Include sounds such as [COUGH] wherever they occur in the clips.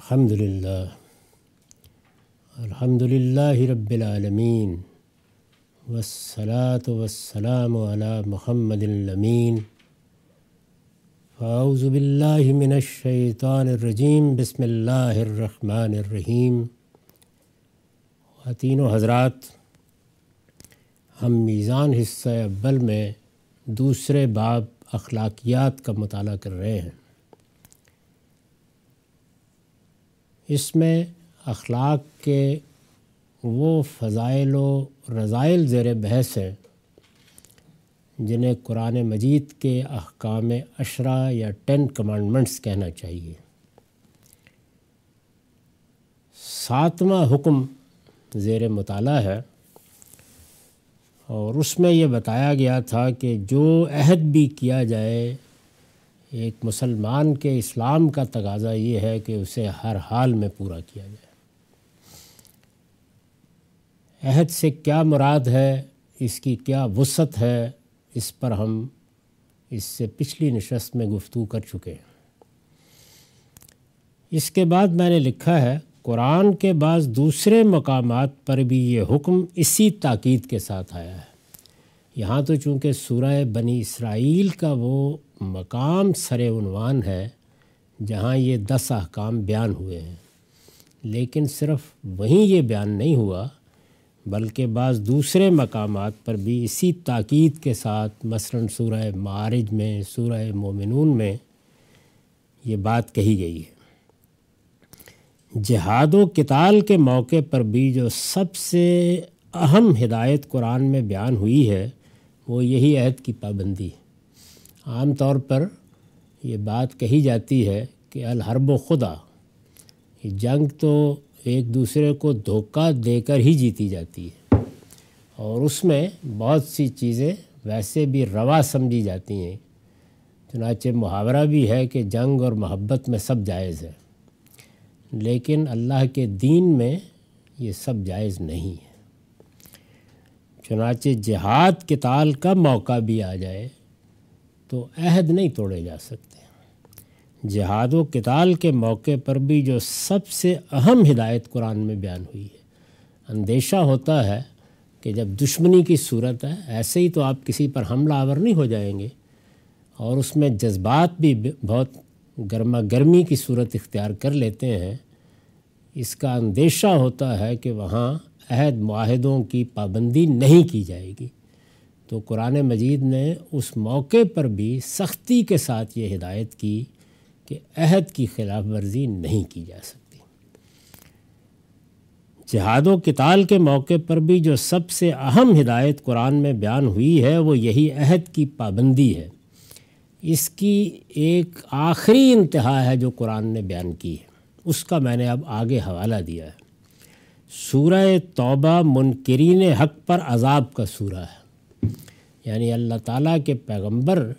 الحمد للہ الحمد للہ رب العالمین والصلاة والسلام على محمد الامین فاعوذ باللہ من الشیطان الرجیم بسم اللہ الرحمن الرحیم خواتین و حضرات، ہم میزان حصہ اول میں دوسرے باب اخلاقیات کا مطالعہ کر رہے ہیں۔ اس میں اخلاق کے وہ فضائل و رضائل زیر بحث ہیں جنہیں قرآن مجید کے احکام اشرا یا ٹین کمانڈمنٹس کہنا چاہیے۔ ساتواں حکم زیر مطالعہ ہے اور اس میں یہ بتایا گیا تھا کہ جو عہد بھی کیا جائے ایک مسلمان کے اسلام کا تقاضا یہ ہے کہ اسے ہر حال میں پورا کیا جائے۔ عہد سے کیا مراد ہے؟ اس کی کیا وسعت ہے؟ اس پر ہم اس سے پچھلی نشست میں گفتگو کر چکے ہیں۔ اس کے بعد میں نے لکھا ہے، قرآن کے بعض دوسرے مقامات پر بھی یہ حکم اسی تاکید کے ساتھ آیا ہے۔ یہاں تو چونکہ سورہ بنی اسرائیل کا وہ مقام سر عنوان ہے، جہاں یہ دس احکام بیان ہوئے ہیں۔ لیکن صرف وہیں یہ بیان نہیں ہوا، بلکہ بعض دوسرے مقامات پر بھی اسی تاکید کے ساتھ، مثلاً سورہ معارج میں، سورہ مومنون میں یہ بات کہی گئی ہے۔ جہاد و کتال کے موقع پر بھی جو سب سے اہم ہدایت قرآن میں بیان ہوئی ہے وہ یہی عہد کی پابندی ہے۔ عام طور پر یہ بات کہی جاتی ہے کہ الحرب و خدا، یہ جنگ تو ایک دوسرے کو دھوکہ دے کر ہی جیتی جاتی ہے۔ اور اس میں بہت سی چیزیں ویسے بھی روا سمجھی جاتی ہیں۔ چنانچہ محاورہ بھی ہے کہ جنگ اور محبت میں سب جائز ہے، لیکن اللہ کے دین میں یہ سب جائز نہیں ہے۔ چنانچہ جہاد کتال کا موقع بھی آ جائے تو عہد نہیں توڑے جا سکتے۔ جہاد و کتال کے موقع پر بھی جو سب سے اہم ہدایت قرآن میں بیان ہوئی ہے۔ اندیشہ ہوتا ہے کہ جب دشمنی کی صورت ہے، ایسے ہی تو آپ کسی پر حملہ آور نہیں ہو جائیں گے۔ اور اس میں جذبات بھی بہت گرما گرمی کی صورت اختیار کر لیتے ہیں۔ اس کا اندیشہ ہوتا ہے کہ وہاں عہد معاہدوں کی پابندی نہیں کی جائے گی۔ تو قرآن مجید نے اس موقع پر بھی سختی کے ساتھ یہ ہدایت کی کہ عہد کی خلاف ورزی نہیں کی جا سکتی۔ جہاد و کتال کے موقع پر بھی جو سب سے اہم ہدایت قرآن میں بیان ہوئی ہے، وہ یہی عہد کی پابندی ہے۔ اس کی ایک آخری انتہا ہے جو قرآن نے بیان کی ہے۔ اس کا میں نے اب آگے حوالہ دیا ہے۔ سورہ توبہ منکرین حق پر عذاب کا سورہ ہے۔ یعنی اللہ تعالیٰ کے پیغمبر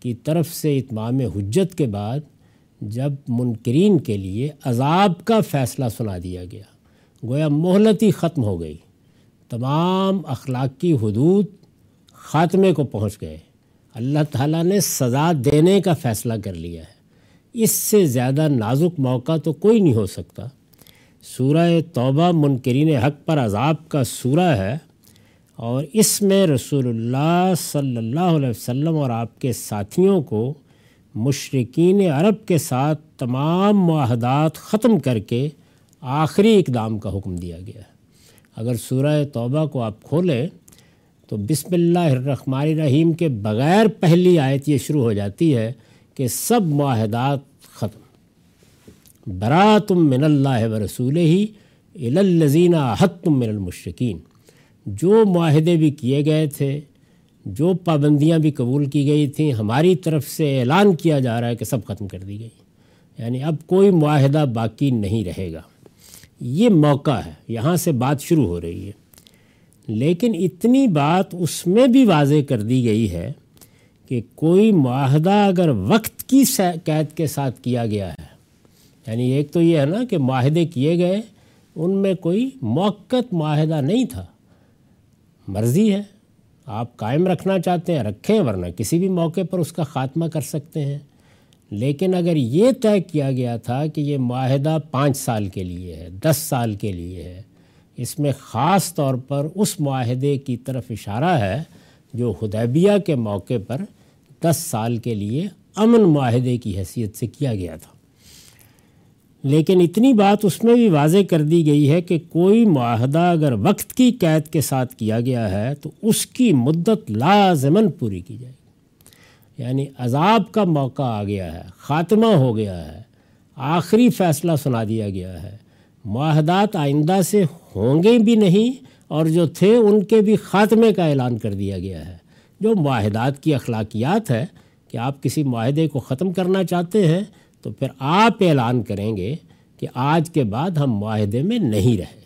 کی طرف سے اتمام حجت کے بعد جب منکرین کے لیے عذاب کا فیصلہ سنا دیا گیا، گویا مہلت ہی ختم ہو گئی۔ تمام اخلاقی حدود خاتمے کو پہنچ گئے۔ اللہ تعالیٰ نے سزا دینے کا فیصلہ کر لیا ہے۔ اس سے زیادہ نازک موقع تو کوئی نہیں ہو سکتا۔ سورہ توبہ منکرین حق پر عذاب کا سورہ ہے اور اس میں رسول اللہ صلی اللہ علیہ وسلم اور آپ کے ساتھیوں کو مشرقین عرب کے ساتھ تمام معاہدات ختم کر کے آخری اقدام کا حکم دیا گیا ہے۔ اگر سورہ توبہ کو آپ کھولیں تو بسم اللہ الرحمن الرحیم کے بغیر پہلی آیت یہ شروع ہو جاتی ہے کہ سب معاہدات برا تم من اللہ و رسول ہی الزینہ حت تم من المشرقین جو معاہدے بھی کیے گئے تھے، جو پابندیاں بھی قبول کی گئی تھیں، ہماری طرف سے اعلان کیا جا رہا ہے کہ سب ختم کر دی گئی۔ یعنی اب کوئی معاہدہ باقی نہیں رہے گا۔ یہ موقع ہے، یہاں سے بات شروع ہو رہی ہے۔ لیکن اتنی بات اس میں بھی واضح کر دی گئی ہے کہ کوئی معاہدہ اگر وقت کی قید کے ساتھ کیا گیا ہے یعنی ایک تو یہ ہے نا کہ معاہدے کیے گئے، ان میں کوئی موقع معاہدہ نہیں تھا۔ مرضی ہے، آپ قائم رکھنا چاہتے ہیں، رکھیں، ورنہ کسی بھی موقع پر اس کا خاتمہ کر سکتے ہیں۔ لیکن اگر یہ طے کیا گیا تھا کہ یہ معاہدہ پانچ سال کے لیے ہے، دس سال کے لیے ہے، اس میں خاص طور پر اس معاہدے کی طرف اشارہ ہے جو حدیبیہ کے موقع پر دس سال کے لیے امن معاہدے کی حیثیت سے کیا گیا تھا۔ لیکن اتنی بات اس میں بھی واضح کر دی گئی ہے کہ کوئی معاہدہ اگر وقت کی قید کے ساتھ کیا گیا ہے تو اس کی مدت لازمن پوری کی جائے گی۔ یعنی عذاب کا موقع آ گیا ہے، خاتمہ ہو گیا ہے، آخری فیصلہ سنا دیا گیا ہے۔ معاہدات آئندہ سے ہوں گے بھی نہیں اور جو تھے ان کے بھی خاتمے کا اعلان کر دیا گیا ہے۔ جو معاہدات کی اخلاقیات ہے کہ آپ کسی معاہدے کو ختم کرنا چاہتے ہیں؟ تو پھر آپ اعلان کریں گے کہ آج کے بعد ہم معاہدے میں نہیں رہے۔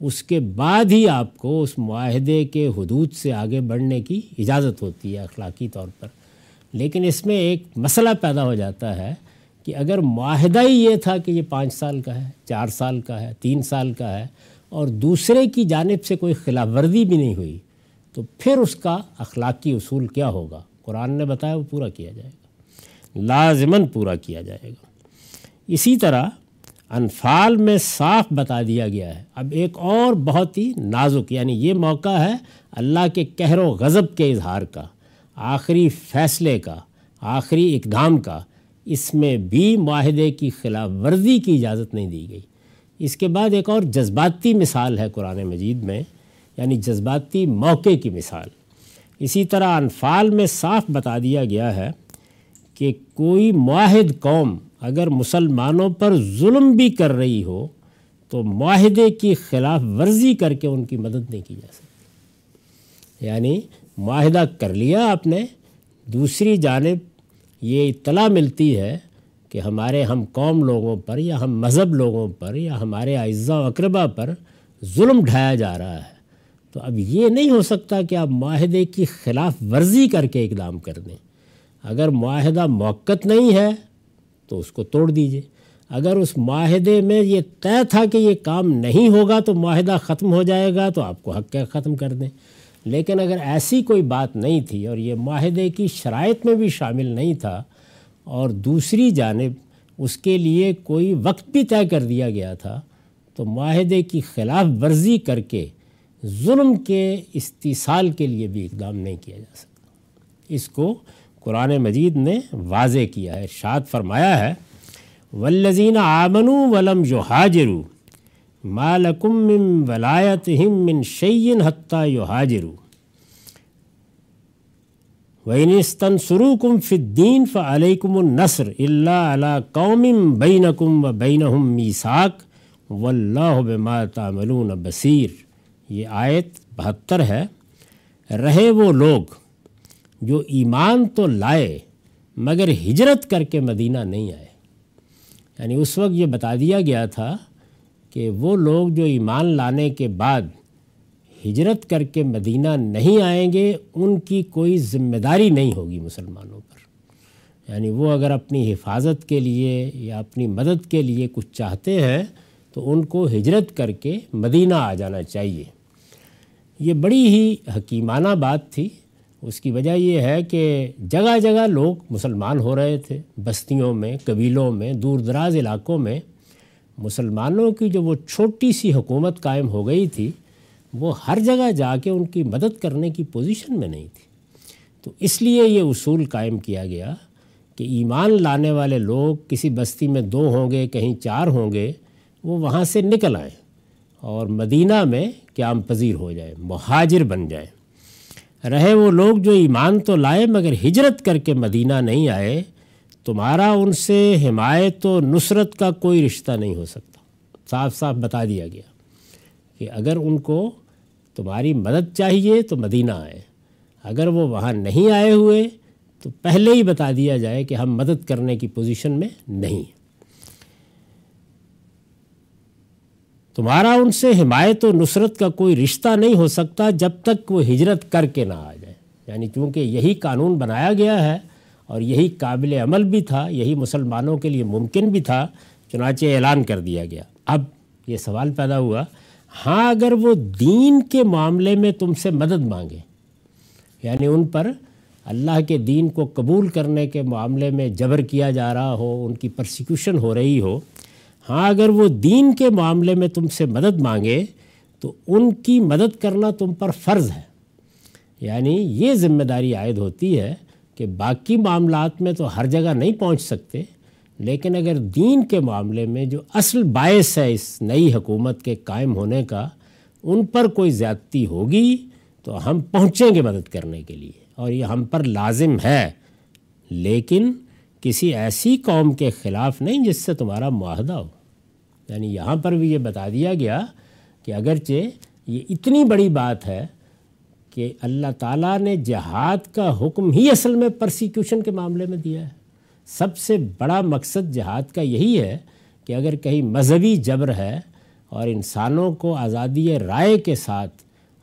اس کے بعد ہی آپ کو اس معاہدے کے حدود سے آگے بڑھنے کی اجازت ہوتی ہے اخلاقی طور پر۔ لیکن اس میں ایک مسئلہ پیدا ہو جاتا ہے کہ اگر معاہدہ ہی یہ تھا کہ یہ پانچ سال کا ہے، چار سال کا ہے، تین سال کا ہے اور دوسرے کی جانب سے کوئی خلاف ورزی بھی نہیں ہوئی، تو پھر اس کا اخلاقی اصول کیا ہوگا؟ قرآن نے بتایا، وہ پورا کیا جائے گا۔ لازماً پورا کیا جائے گا۔ اسی طرح انفال میں صاف بتا دیا گیا ہے۔ اب ایک اور بہت ہی نازک یعنی یہ موقع ہے اللہ کے کہر و غضب کے اظہار کا، آخری فیصلے کا، آخری اقدام کا۔ اس میں بھی معاہدے کی خلاف ورزی کی اجازت نہیں دی گئی۔ اس کے بعد ایک اور جذباتی مثال ہے قرآن مجید میں یعنی جذباتی موقع کی مثال۔ اسی طرح انفال میں صاف بتا دیا گیا ہے کہ کوئی معاہد قوم اگر مسلمانوں پر ظلم بھی کر رہی ہو تو معاہدے کی خلاف ورزی کر کے ان کی مدد نہیں کی جا سکتی۔ یعنی معاہدہ کر لیا آپ نے، دوسری جانب یہ اطلاع ملتی ہے کہ ہمارے ہم قوم لوگوں پر یا ہم مذہب لوگوں پر یا ہمارے اعزاء و اقربا پر ظلم ڈھایا جا رہا ہے۔ تو اب یہ نہیں ہو سکتا کہ آپ معاہدے کی خلاف ورزی کر کے اقدام کر دیں۔ اگر معاہدہ موقت نہیں ہے تو اس کو توڑ دیجیے۔ اگر اس معاہدے میں یہ طے تھا کہ یہ کام نہیں ہوگا تو معاہدہ ختم ہو جائے گا تو آپ کو حق کے ختم کر دیں۔ لیکن اگر ایسی کوئی بات نہیں تھی اور یہ معاہدے کی شرائط میں بھی شامل نہیں تھا اور دوسری جانب اس کے لیے کوئی وقت بھی طے کر دیا گیا تھا تو معاہدے کی خلاف ورزی کر کے ظلم کے استحصال کے لیے بھی اقدام نہیں کیا جا سکتا۔ اس کو قرآن مجید نے واضح کیا ہے، ارشاد فرمایا ہے ولزین آمن ولم جو حاجرو مالکم من ولایت ہم من شعین حتیٰ یو حاجرو وینستن سرو کم فدین فعلیکم النصر اللہ علیہ قوم بینکم و بینہم میساک واللہ بما تعملون بصیر یہ آیت بہتر ہے۔ رہے وہ لوگ جو ایمان تو لائے، مگر ہجرت کر کے مدینہ نہیں آئے۔ یعنی اس وقت یہ بتا دیا گیا تھا کہ وہ لوگ جو ایمان لانے کے بعد ہجرت کر کے مدینہ نہیں آئیں گے، ان کی کوئی ذمہ داری نہیں ہوگی مسلمانوں پر۔ یعنی وہ اگر اپنی حفاظت کے لیے یا اپنی مدد کے لیے کچھ چاہتے ہیں، تو ان کو ہجرت کر کے مدینہ آ جانا چاہیے۔ یہ بڑی ہی حکیمانہ بات تھی۔ اس کی وجہ یہ ہے کہ جگہ جگہ لوگ مسلمان ہو رہے تھے، بستیوں میں، قبیلوں میں، دور دراز علاقوں میں۔ مسلمانوں کی جو وہ چھوٹی سی حکومت قائم ہو گئی تھی، وہ ہر جگہ جا کے ان کی مدد کرنے کی پوزیشن میں نہیں تھی۔ تو اس لیے یہ اصول قائم کیا گیا کہ ایمان لانے والے لوگ کسی بستی میں دو ہوں گے، کہیں چار ہوں گے، وہ وہاں سے نکل آئیں اور مدینہ میں قیام پذیر ہو جائے مہاجر بن جائیں۔ رہے وہ لوگ جو ایمان تو لائے مگر ہجرت کر کے مدینہ نہیں آئے، تمہارا ان سے حمایت و نصرت کا کوئی رشتہ نہیں ہو سکتا۔ صاف صاف بتا دیا گیا کہ اگر ان کو تمہاری مدد چاہیے تو مدینہ آئے، اگر وہ وہاں نہیں آئے ہوئے تو پہلے ہی بتا دیا جائے کہ ہم مدد کرنے کی پوزیشن میں نہیں۔ تمہارا ان سے حمایت و نصرت کا کوئی رشتہ نہیں ہو سکتا جب تک وہ ہجرت کر کے نہ آ جائے۔ یعنی چونکہ یہی قانون بنایا گیا ہے اور یہی قابل عمل بھی تھا، یہی مسلمانوں کے لیے ممکن بھی تھا، چنانچہ اعلان کر دیا گیا۔ اب یہ سوال پیدا ہوا ہاں اگر وہ دین کے معاملے میں تم سے مدد مانگے یعنی ان پر اللہ کے دین کو قبول کرنے کے معاملے میں جبر کیا جا رہا ہو، ان کی پرسیکیوشن ہو رہی ہو ہاں اگر وہ دین کے معاملے میں تم سے مدد مانگے تو ان کی مدد کرنا تم پر فرض ہے۔ یعنی یہ ذمہ داری عائد ہوتی ہے کہ باقی معاملات میں تو ہر جگہ نہیں پہنچ سکتے، لیکن اگر دین کے معاملے میں جو اصل باعث ہے اس نئی حکومت کے قائم ہونے کا ان پر کوئی زیادتی ہوگی تو ہم پہنچیں گے مدد کرنے کے لیے، اور یہ ہم پر لازم ہے۔ لیکن کسی ایسی قوم کے خلاف نہیں جس سے تمہارا معاہدہ ہو۔ یعنی یہاں پر بھی یہ بتا دیا گیا کہ اگرچہ یہ اتنی بڑی بات ہے کہ اللہ تعالیٰ نے جہاد کا حکم ہی اصل میں پرسیکیوشن کے معاملے میں دیا ہے۔ سب سے بڑا مقصد جہاد کا یہی ہے کہ اگر کہیں مذہبی جبر ہے اور انسانوں کو آزادی رائے کے ساتھ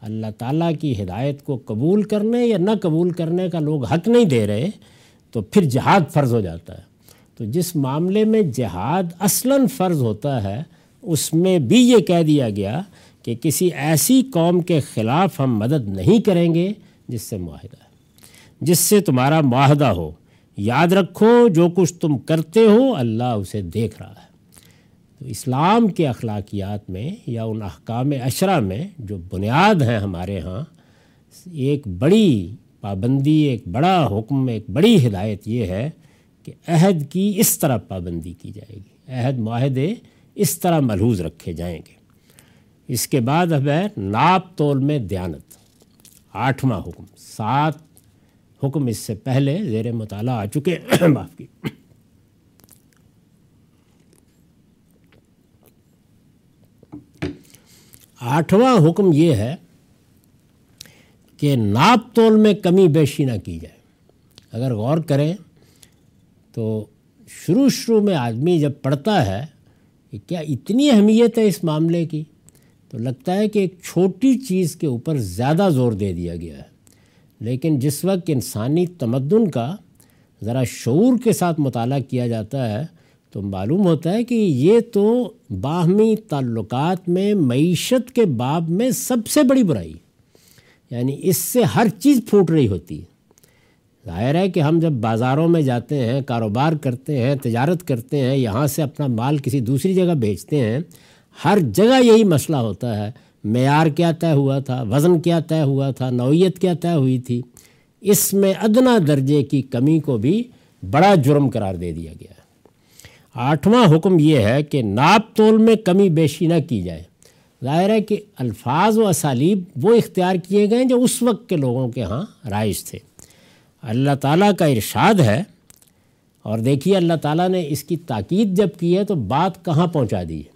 اللہ تعالیٰ کی ہدایت کو قبول کرنے یا نہ قبول کرنے کا لوگ حق نہیں دے رہے، تو پھر جہاد فرض ہو جاتا ہے۔ تو جس معاملے میں جہاد اصلاً فرض ہوتا ہے، اس میں بھی یہ کہہ دیا گیا کہ کسی ایسی قوم کے خلاف ہم مدد نہیں کریں گے جس سے معاہدہ ہے۔ جس سے تمہارا معاہدہ ہو، یاد رکھو جو کچھ تم کرتے ہو، اللہ اسے دیکھ رہا ہے۔ تو اسلام کے اخلاقیات میں یا ان احکام اشرا میں جو بنیاد ہیں ہمارے ہاں ایک بڑی پابندی، ایک بڑا حکم، ایک بڑی ہدایت یہ ہے کہ عہد کی اس طرح پابندی کی جائے گی۔ عہد معاہدے اس طرح ملحوظ رکھے جائیں گے۔ اس کے بعد اب ہے ناپ تول میں دیانت۔ آٹھواں حکم۔ سات حکم اس سے پہلے زیر مطالعہ آ چکے [COUGHS] معاف کی آٹھواں حکم یہ ہے کہ ناپ تول میں کمی بیشی نہ کی جائے۔ اگر غور کریں تو شروع شروع میں آدمی جب پڑھتا ہے کہ کیا اتنی اہمیت ہے اس معاملے کی؟ تو لگتا ہے کہ ایک چھوٹی چیز کے اوپر زیادہ زور دے دیا گیا ہے۔ لیکن جس وقت انسانی تمدن کا ذرا شعور کے ساتھ مطالعہ کیا جاتا ہے، تو معلوم ہوتا ہے کہ یہ تو باہمی تعلقات میں، معیشت کے باب میں سب سے بڑی برائی یعنی اس سے ہر چیز پھوٹ رہی ہوتی ہے۔ ظاہر ہے کہ ہم جب بازاروں میں جاتے ہیں، کاروبار کرتے ہیں، تجارت کرتے ہیں، یہاں سے اپنا مال کسی دوسری جگہ بیچتے ہیں، ہر جگہ یہی مسئلہ ہوتا ہے۔ معیار کیا طے ہوا تھا؟ وزن کیا طے ہوا تھا؟ نوعیت کیا طے ہوئی تھی؟ اس میں ادنا درجے کی کمی کو بھی بڑا جرم قرار دے دیا گیا۔ ہے آٹھواں حکم یہ ہے کہ ناپ تول میں کمی بیشی نہ کی جائے۔ ظاہر ہے کہ الفاظ و اسالیب وہ اختیار کیے گئے جو اس وقت کے لوگوں کے ہاں رائج تھے۔ اللہ تعالیٰ کا ارشاد ہے اور دیکھیے اللہ تعالیٰ نے اس کی تاکید جب کی ہے تو بات کہاں پہنچا دی ہے؟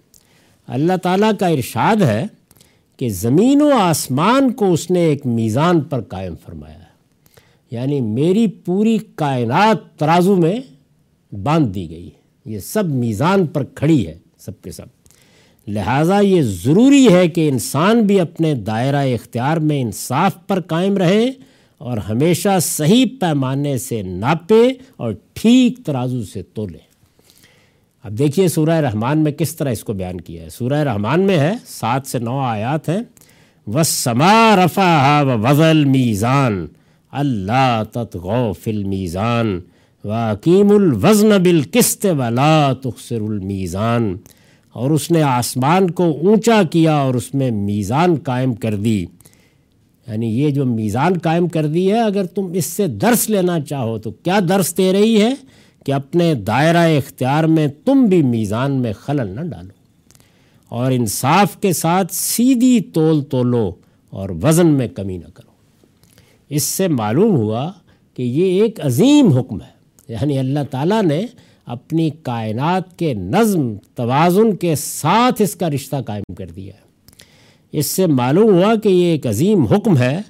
اللہ تعالیٰ کا ارشاد ہے کہ زمین و آسمان کو اس نے ایک میزان پر قائم فرمایا ہے۔ یعنی میری پوری کائنات ترازو میں باندھ دی گئی ہے۔ یہ سب میزان پر کھڑی ہے سب کے سب۔ لہٰذا یہ ضروری ہے کہ انسان بھی اپنے دائرہ اختیار میں انصاف پر قائم رہے۔ اور ہمیشہ صحیح پیمانے سے ناپے اور ٹھیک ترازو سے تولے۔ اب دیکھیے سورہ رحمان میں کس طرح اس کو بیان کیا ہے۔ سورہ رحمان میں ہے، سات سے نو آیات ہیں۔ و سما رفا و وزل میزان اللہ تتغو فل میزان و الوزن بالقسط ولا تخسر المیزان اور اس نے آسمان کو اونچا کیا اور اس میں میزان قائم کر دی۔ یعنی یہ جو میزان قائم کر دی ہے، اگر تم اس سے درس لینا چاہو تو کیا درس دے رہی ہے کہ اپنے دائرہ اختیار میں تم بھی میزان میں خلل نہ ڈالو اور انصاف کے ساتھ سیدھی تول تولو اور وزن میں کمی نہ کرو۔ اس سے معلوم ہوا کہ یہ ایک عظیم حکم ہے۔ یعنی اللہ تعالیٰ نے اپنی کائنات کے نظم، توازن کے ساتھ اس کا رشتہ قائم کر دیا ہے۔ اس سے معلوم ہوا کہ یہ ایک عظیم حکم ہے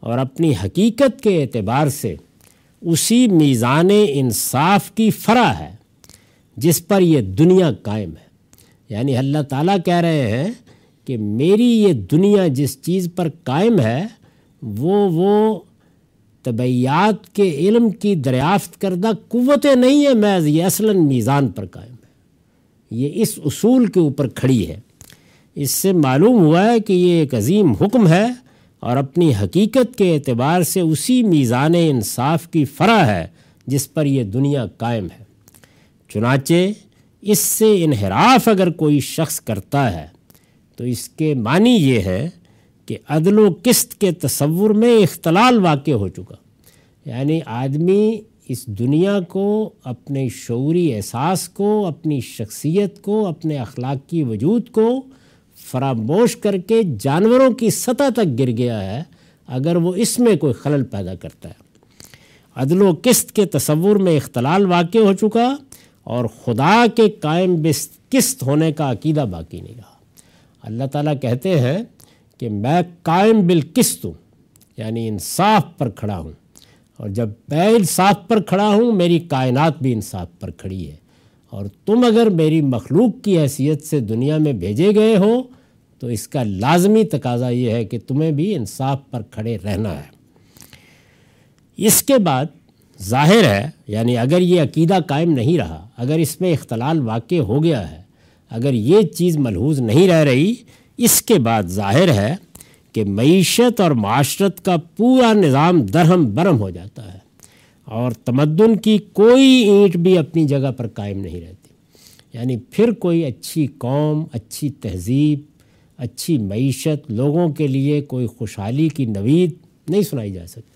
اور اپنی حقیقت کے اعتبار سے اسی میزان انصاف کی فرا ہے جس پر یہ دنیا قائم ہے۔ یعنی اللہ تعالیٰ کہہ رہے ہیں کہ میری یہ دنیا جس چیز پر قائم ہے، وہ وہ طبعیات کے علم کی دریافت کردہ قوتیں نہیں ہیں محض یہ اصلاً میزان پر قائم ہے۔ یہ اس اصول کے اوپر کھڑی ہے۔ اس سے معلوم ہوا ہے کہ یہ ایک عظیم حکم ہے اور اپنی حقیقت کے اعتبار سے اسی میزان انصاف کی فرا ہے جس پر یہ دنیا قائم ہے۔ چنانچہ اس سے انحراف اگر کوئی شخص کرتا ہے تو اس کے معنی یہ ہے کہ عدل و قسط کے تصور میں اختلال واقع ہو چکا۔ یعنی آدمی اس دنیا کو، اپنے شعوری احساس کو، اپنی شخصیت کو، اپنے اخلاقی وجود کو فراموش کر کے جانوروں کی سطح تک گر گیا ہے، اگر وہ اس میں کوئی خلل پیدا کرتا ہے۔ عدل و قسط کے تصور میں اختلال واقع ہو چکا اور خدا کے قائم قسط ہونے کا عقیدہ باقی نہیں رہا۔ اللہ تعالیٰ کہتے ہیں کہ میں قائم بالقسط ہوں یعنی انصاف پر کھڑا ہوں۔ اور جب میں انصاف پر کھڑا ہوں، میری کائنات بھی انصاف پر کھڑی ہے۔ اور تم اگر میری مخلوق کی حیثیت سے دنیا میں بھیجے گئے ہو تو اس کا لازمی تقاضا یہ ہے کہ تمہیں بھی انصاف پر کھڑے رہنا ہے۔ اس کے بعد ظاہر ہے یعنی اگر یہ عقیدہ قائم نہیں رہا، اگر اس میں اختلال واقع ہو گیا ہے، اگر یہ چیز ملحوظ نہیں رہ رہی، اس کے بعد ظاہر ہے کہ معیشت اور معاشرت کا پورا نظام درہم برہم ہو جاتا ہے اور تمدن کی کوئی اینٹ بھی اپنی جگہ پر قائم نہیں رہتی۔ یعنی پھر کوئی اچھی قوم، اچھی تہذیب اچھی معیشت لوگوں کے لیے کوئی خوشحالی کی نوید نہیں سنائی جا سکتی۔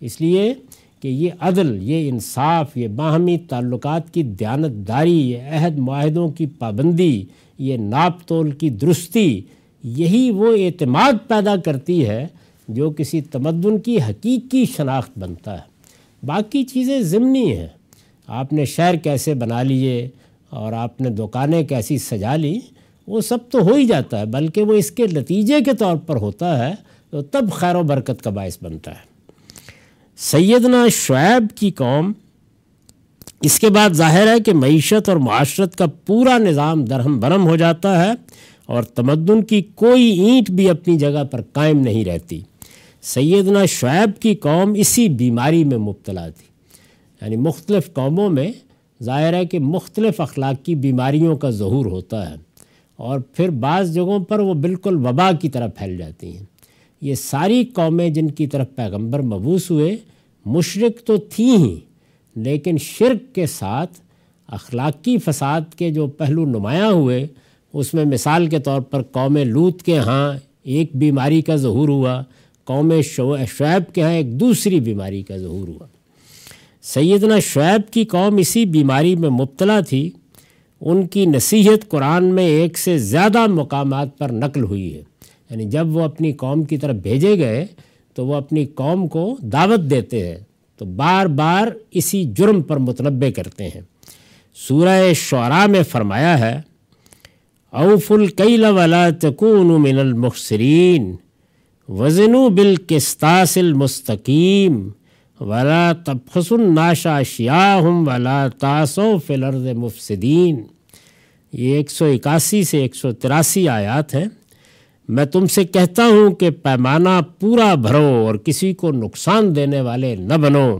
اس لیے کہ یہ عدل، یہ انصاف، یہ باہمی تعلقات کی دیانت داری یہ عہد معاہدوں کی پابندی، یہ ناپ تول کی درستی، یہی وہ اعتماد پیدا کرتی ہے جو کسی تمدن کی حقیقی شناخت بنتا ہے۔ باقی چیزیں ضمنی ہیں۔ آپ نے شہر کیسے بنا لیے اور آپ نے دکانیں کیسی سجا لی؟ وہ سب تو ہو ہی جاتا ہے، بلکہ وہ اس کے نتیجے کے طور پر ہوتا ہے، تو تب خیر و برکت کا باعث بنتا ہے۔ سیدنا شعیب کی قوم، اس کے بعد ظاہر ہے کہ معیشت اور معاشرت کا پورا نظام درہم برہم ہو جاتا ہے اور تمدن کی کوئی اینٹ بھی اپنی جگہ پر قائم نہیں رہتی۔ سیدنا شعیب کی قوم اسی بیماری میں مبتلا تھی۔ یعنی مختلف قوموں میں ظاہر ہے کہ مختلف اخلاقی بیماریوں کا ظہور ہوتا ہے۔ اور پھر بعض جگہوں پر وہ بالکل وبا کی طرح پھیل جاتی ہیں۔ یہ ساری قومیں جن کی طرف پیغمبر مبوس ہوئے مشرق تو تھیں ہی، لیکن شرک کے ساتھ اخلاقی فساد کے جو پہلو نمایاں ہوئے، اس میں مثال کے طور پر قوم لوت کے ہاں ایک بیماری کا ظہور ہوا، قوم شعیب کے ہاں ایک دوسری بیماری کا ظہور ہوا۔ سیدنا شعیب کی قوم اسی بیماری میں مبتلا تھی۔ ان کی نصیحت قرآن میں ایک سے زیادہ مقامات پر نقل ہوئی ہے۔ یعنی جب وہ اپنی قوم کی طرف بھیجے گئے تو وہ اپنی قوم کو دعوت دیتے ہیں۔ تو بار بار اسی جرم پر متنبع کرتے ہیں۔ سورہ شعراء میں فرمایا ہے اوف القیل ولا تکون من المخسرین وزنو بالقسطاس المستقیم ولا تبخس الناش اشیاہم ولا تاسو فی الارض مفسدین۔ یہ ایک سو اکاسی سے ایک سو تراسی آیات ہیں۔ میں تم سے کہتا ہوں کہ پیمانہ پورا بھرو اور کسی کو نقصان دینے والے نہ بنو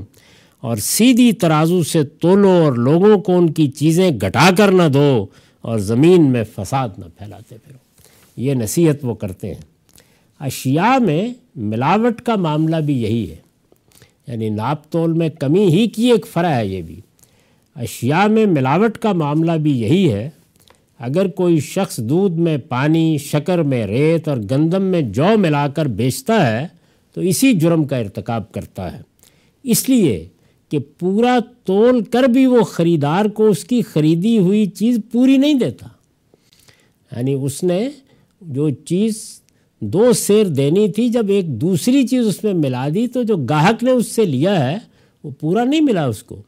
اور سیدھی ترازو سے تولو اور لوگوں کو ان کی چیزیں گھٹا کر نہ دو اور زمین میں فساد نہ پھیلاتے پھرو۔ یہ نصیحت وہ کرتے ہیں۔ اشیاء میں ملاوٹ کا معاملہ بھی یہی ہے۔ یعنی ناپ تول میں کمی ہی کی ایک فرع ہے یہ بھی۔ اشیاء میں ملاوٹ کا معاملہ بھی یہی ہے۔ اگر کوئی شخص دودھ میں پانی، شکر میں ریت اور گندم میں جو ملا کر بیچتا ہے، تو اسی جرم کا ارتکاب کرتا ہے۔ اس لیے کہ پورا تول کر بھی وہ خریدار کو اس کی خریدی ہوئی چیز پوری نہیں دیتا۔ یعنی اس نے جو چیز دو سیر دینی تھی، جب ایک دوسری چیز اس میں ملا دی تو جو گاہک نے اس سے لیا ہے، وہ پورا نہیں ملا اس کو۔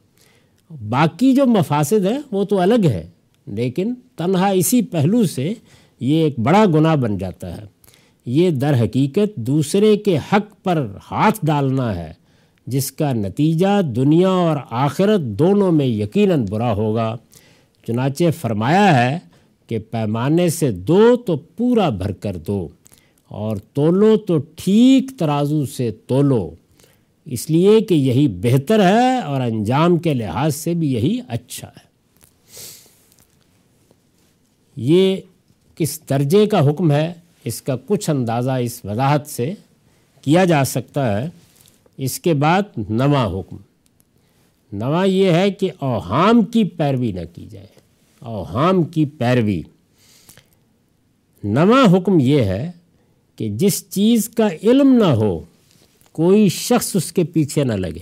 باقی جو مفاسد ہے وہ تو الگ ہے لیکن تنہا اسی پہلو سے یہ ایک بڑا گناہ بن جاتا ہے۔ یہ در حقیقت دوسرے کے حق پر ہاتھ ڈالنا ہے، جس کا نتیجہ دنیا اور آخرت دونوں میں یقیناً برا ہوگا۔ چنانچہ فرمایا ہے کہ پیمانے سے دو تو پورا بھر کر دو۔ اور تولو تو ٹھیک ترازو سے تولو۔ اس لیے کہ یہی بہتر ہے اور انجام کے لحاظ سے بھی یہی اچھا ہے۔ یہ کس درجے کا حکم ہے؟ اس کا کچھ اندازہ اس وضاحت سے کیا جا سکتا ہے۔ اس کے بعد نواں حکم۔ نواں یہ ہے کہ اوہام کی پیروی نہ کی جائے۔ اوہام کی پیروی۔ نواں حکم یہ ہے کہ جس چیز کا علم نہ ہو، کوئی شخص اس کے پیچھے نہ لگے۔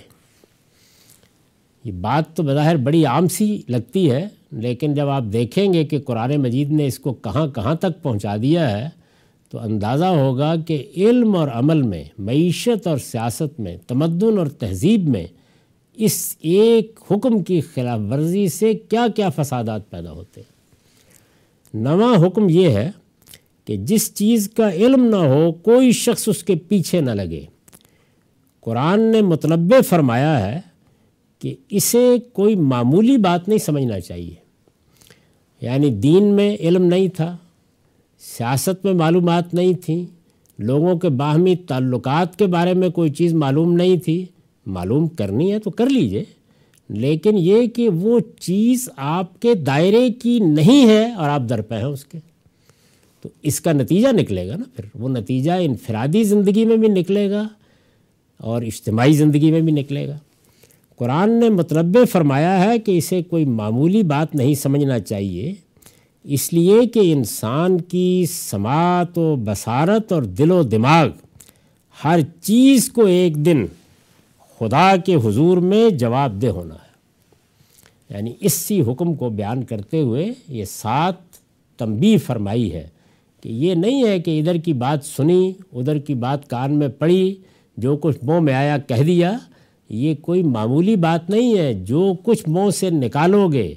یہ بات تو بظاہر بڑی عام سی لگتی ہے، لیکن جب آپ دیکھیں گے کہ قرآن مجید نے اس کو کہاں کہاں تک پہنچا دیا ہے، تو اندازہ ہوگا کہ علم اور عمل میں، معیشت اور سیاست میں، تمدن اور تہذیب میں، اس ایک حکم کی خلاف ورزی سے کیا کیا فسادات پیدا ہوتے۔ ہیں نواں حکم یہ ہے کہ جس چیز کا علم نہ ہو، کوئی شخص اس کے پیچھے نہ لگے۔ قرآن نے مطلب فرمایا ہے کہ اسے کوئی معمولی بات نہیں سمجھنا چاہیے۔ یعنی دین میں علم نہیں تھا، سیاست میں معلومات نہیں تھیں لوگوں کے باہمی تعلقات کے بارے میں کوئی چیز معلوم نہیں تھی۔ معلوم کرنی ہے تو کر لیجیے، لیکن یہ کہ وہ چیز آپ کے دائرے کی نہیں ہے اور آپ در پہ ہیں اس کے۔ تو اس کا نتیجہ نکلے گا نا پھر۔ وہ نتیجہ انفرادی زندگی میں بھی نکلے گا اور اجتماعی زندگی میں بھی نکلے گا۔ قرآن نے مطلب فرمایا ہے کہ اسے کوئی معمولی بات نہیں سمجھنا چاہیے۔ اس لیے کہ انسان کی سماعت و بصارت اور دل و دماغ ہر چیز کو ایک دن خدا کے حضور میں جواب دہ ہونا ہے۔ یعنی اسی حکم کو بیان کرتے ہوئے یہ سات تنبی فرمائی ہے۔ کہ یہ نہیں ہے کہ ادھر کی بات سنی، ادھر کی بات کان میں پڑی، جو کچھ منہ میں آیا کہہ دیا، یہ کوئی معمولی بات نہیں ہے۔ جو کچھ منہ سے نکالو گے،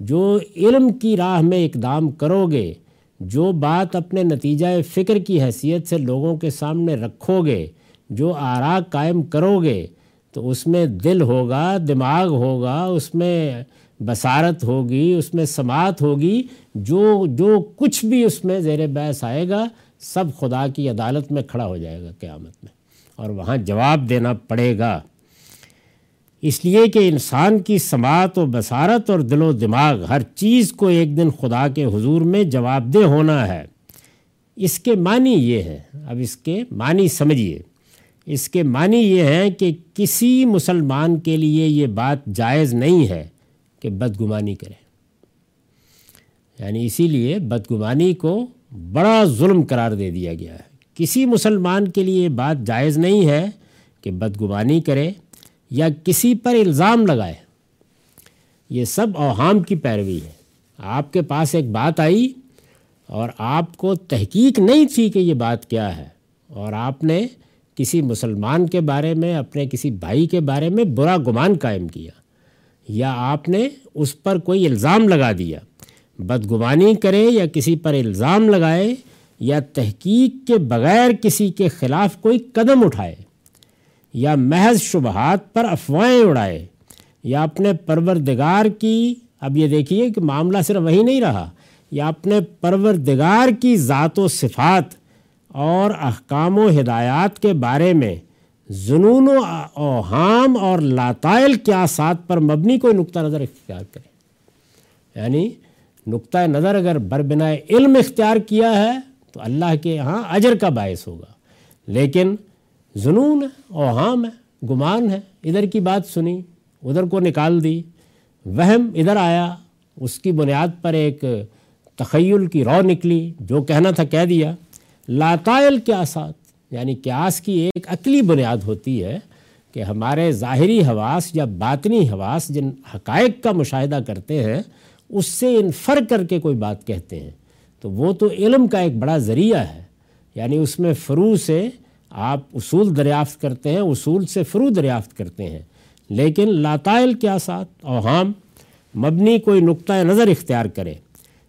جو علم کی راہ میں اقدام کرو گے، جو بات اپنے نتیجہ فکر کی حیثیت سے لوگوں کے سامنے رکھو گے، جو آرا قائم کرو گے، تو اس میں دل ہوگا، دماغ ہوگا، اس میں بصارت ہوگی، اس میں سماعت ہوگی، جو جو کچھ بھی اس میں زیر بحث آئے گا، سب خدا کی عدالت میں کھڑا ہو جائے گا قیامت میں، اور وہاں جواب دینا پڑے گا۔ اس لیے کہ انسان کی سماعت و بصارت اور دل و دماغ ہر چیز کو ایک دن خدا کے حضور میں جواب دہ ہونا ہے۔ اس کے معنی یہ ہے اب اس کے معنی سمجھیے۔ اس کے معنی یہ ہیں کہ کسی مسلمان کے لیے یہ بات جائز نہیں ہے۔ کہ بدگمانی کرے یعنی اسی لیے بدگمانی کو بڑا ظلم قرار دے دیا گیا ہے۔ کسی مسلمان کے لیے یہ بات جائز نہیں ہے کہ بدگمانی کرے یا کسی پر الزام لگائے۔ یہ سب اوہام کی پیروی ہے۔ آپ کے پاس ایک بات آئی اور آپ کو تحقیق نہیں تھی کہ یہ بات کیا ہے۔ اور آپ نے کسی مسلمان کے بارے میں، اپنے کسی بھائی کے بارے میں برا گمان قائم کیا۔ یا آپ نے اس پر کوئی الزام لگا دیا؟ بدگمانی کرے یا کسی پر الزام لگائے یا تحقیق کے بغیر کسی کے خلاف کوئی قدم اٹھائے یا محض شبہات پر افواہیں اڑائے یا اپنے پروردگار کی، اب یہ دیکھیے کہ معاملہ صرف وہی نہیں رہا، یا اپنے پروردگار کی ذات و صفات اور احکام و ہدایات کے بارے میں جنون و اوہام اور لاتائل قیاسات پر مبنی کوئی نقطہ نظر اختیار کرے۔ یعنی نقطۂ نظر اگر بربنائے علم اختیار کیا ہے تو اللہ کے یہاں اجر کا باعث ہوگا۔ لیکن جنون ہے، اوہام ہے، گمان ہے۔ ادھر کی بات سنی، ادھر کو نکال دی، وہم ادھر آیا، اس کی بنیاد پر ایک تخیل کی رو نکلی، جو کہنا تھا کہہ دیا۔ لاتائل قیاسات یعنی قیاس کی ایک عقلی بنیاد ہوتی ہے کہ ہمارے ظاہری حواس یا باطنی حواس جن حقائق کا مشاہدہ کرتے ہیں، اس سے انفر کر کے کوئی بات کہتے ہیں۔ تو وہ تو علم کا ایک بڑا ذریعہ ہے۔ یعنی اس میں فرو سے آپ اصول دریافت کرتے ہیں، اصول سے فرو دریافت کرتے ہیں۔ لیکن لاتائل کیا ساتھ اوہام، مبنی کوئی نقطۂ نظر اختیار کرے۔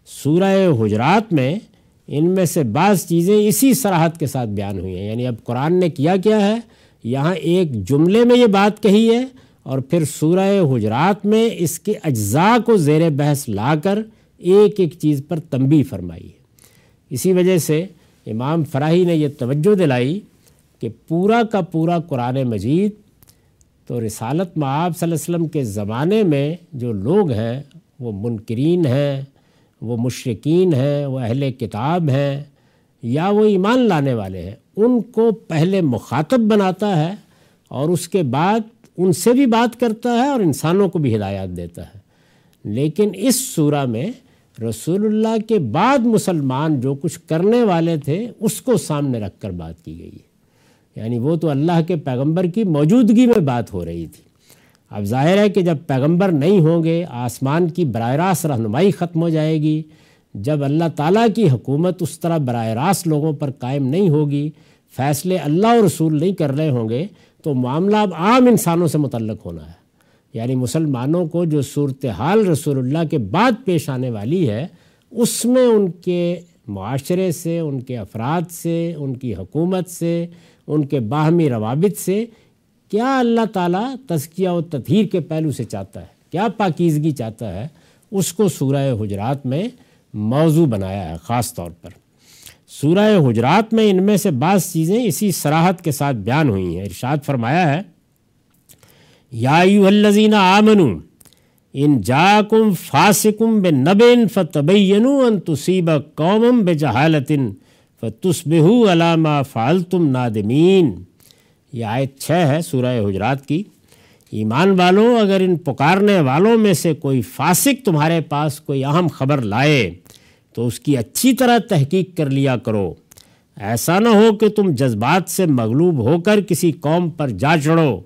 سورہ حجرات میں ان میں سے بعض چیزیں اسی سراحت کے ساتھ بیان ہوئی ہیں۔ یعنی اب قرآن نے کیا کیا ہے؟ یہاں ایک جملے میں یہ بات کہی ہے اور پھر سورہ حجرات میں اس کے اجزاء کو زیر بحث لا کر ایک ایک چیز پر تنبی فرمائی ہے۔ اسی وجہ سے امام فراہی نے یہ توجہ دلائی کہ پورا کا پورا قرآن مجید تو رسالت معاب صلی اللہ علیہ وسلم کے زمانے میں جو لوگ ہیں وہ منکرین ہیں۔ وہ مشرقین ہیں، وہ اہل کتاب ہیں یا وہ ایمان لانے والے ہیں، ان کو پہلے مخاطب بناتا ہے اور اس کے بعد ان سے بھی بات کرتا ہے اور انسانوں کو بھی ہدایات دیتا ہے۔ لیکن اس سورہ میں رسول اللہ کے بعد مسلمان جو کچھ کرنے والے تھے، اس کو سامنے رکھ کر بات کی گئی ہے۔ یعنی وہ تو اللہ کے پیغمبر کی موجودگی میں بات ہو رہی تھی۔ اب ظاہر ہے کہ جب پیغمبر نہیں ہوں گے، آسمان کی براہ راست رہنمائی ختم ہو جائے گی۔ جب اللہ تعالیٰ کی حکومت اس طرح براہ راست لوگوں پر قائم نہیں ہوگی، فیصلے اللہ اور رسول نہیں کر رہے ہوں گے، تو معاملہ اب عام انسانوں سے متعلق ہونا ہے۔ یعنی مسلمانوں کو جو صورتحال رسول اللہ کے بعد پیش آنے والی ہے، اس میں ان کے معاشرے سے، ان کے افراد سے، ان کی حکومت سے، ان کے باہمی روابط سے کیا اللہ تعالیٰ تزکیہ و تطہیر کے پہلو سے چاہتا ہے؟ کیا پاکیزگی چاہتا ہے؟ اس کو سورہ حجرات میں موضوع بنایا ہے خاص طور پر۔ سورہ حجرات میں ان میں سے بعض چیزیں اسی سراحت کے ساتھ بیان ہوئی ہیں۔ ارشاد فرمایا ہے، یا الذین آمنوا ان جاکم فاسکم بے بنبن فتبینوا ان تصیب قوم بجہالت فتصبحوا علی ما فعلتم نادمین۔ یہ آیت چھ ہے سورہ حجرات کی۔ ایمان والوں، اگر ان پکارنے والوں میں سے کوئی فاسق تمہارے پاس کوئی اہم خبر لائے، تو اس کی اچھی طرح تحقیق کر لیا کرو۔ ایسا نہ ہو کہ تم جذبات سے مغلوب ہو کر کسی قوم پر جا چڑھو،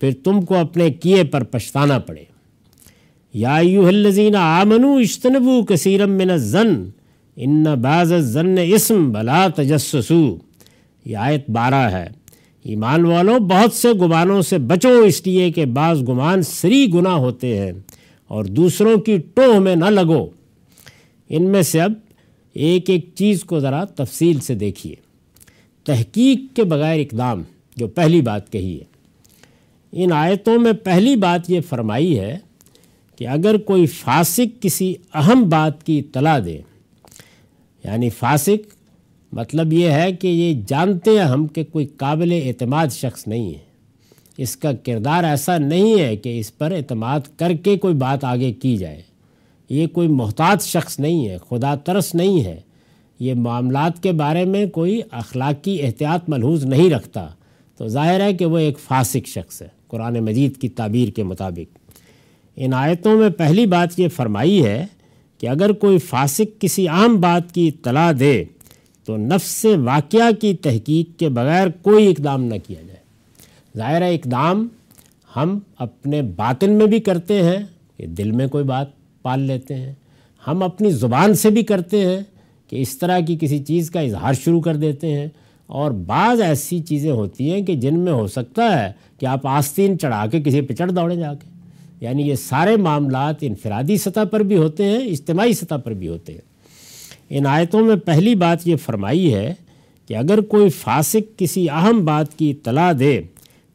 پھر تم کو اپنے کیے پر پچھتانا پڑے۔ یا ایوہ الذین آمنو اشتنبو کثیرم من الزن ان بعض الزن اسم بلا تجسسو یہ آیت بارہ ہے۔ ایمان والوں بہت سے گمانوں سے بچو، اس لیے کہ بعض گمان سری گناہ ہوتے ہیں اور دوسروں کی ٹوہ میں نہ لگو۔ ان میں سے اب ایک ایک چیز کو ذرا تفصیل سے دیکھیے۔ تحقیق کے بغیر اقدام جو پہلی بات کہی ہے۔ ان آیتوں میں پہلی بات یہ فرمائی ہے کہ اگر کوئی فاسق کسی اہم بات کی اطلاع دے یعنی فاسق مطلب یہ ہے کہ یہ جانتے ہیں ہم کہ کوئی قابل اعتماد شخص نہیں ہے۔ اس کا کردار ایسا نہیں ہے کہ اس پر اعتماد کر کے کوئی بات آگے کی جائے۔ یہ کوئی محتاط شخص نہیں ہے، خدا ترس نہیں ہے۔ یہ معاملات کے بارے میں کوئی اخلاقی احتیاط ملحوظ نہیں رکھتا۔ تو ظاہر ہے کہ وہ ایک فاسق شخص ہے، قرآن مجید کی تعبیر کے مطابق۔ ان آیتوں میں پہلی بات یہ فرمائی ہے کہ اگر کوئی فاسق کسی عام بات کی اطلاع دے تو نفس واقعہ کی تحقیق کے بغیر کوئی اقدام نہ کیا جائے۔ ظاہر اقدام ہم اپنے باطن میں بھی کرتے ہیں کہ دل میں کوئی بات پال لیتے ہیں۔ ہم اپنی زبان سے بھی کرتے ہیں کہ اس طرح کی کسی چیز کا اظہار شروع کر دیتے ہیں۔ اور بعض ایسی چیزیں ہوتی ہیں کہ جن میں ہو سکتا ہے کہ آپ آستین چڑھا کے کسی پہ چڑھ دوڑے جا کے۔ یعنی یہ سارے معاملات انفرادی سطح پر بھی ہوتے ہیں، اجتماعی سطح پر بھی ہوتے ہیں۔ ان آیتوں میں پہلی بات یہ فرمائی ہے کہ اگر کوئی فاسق کسی اہم بات کی اطلاع دے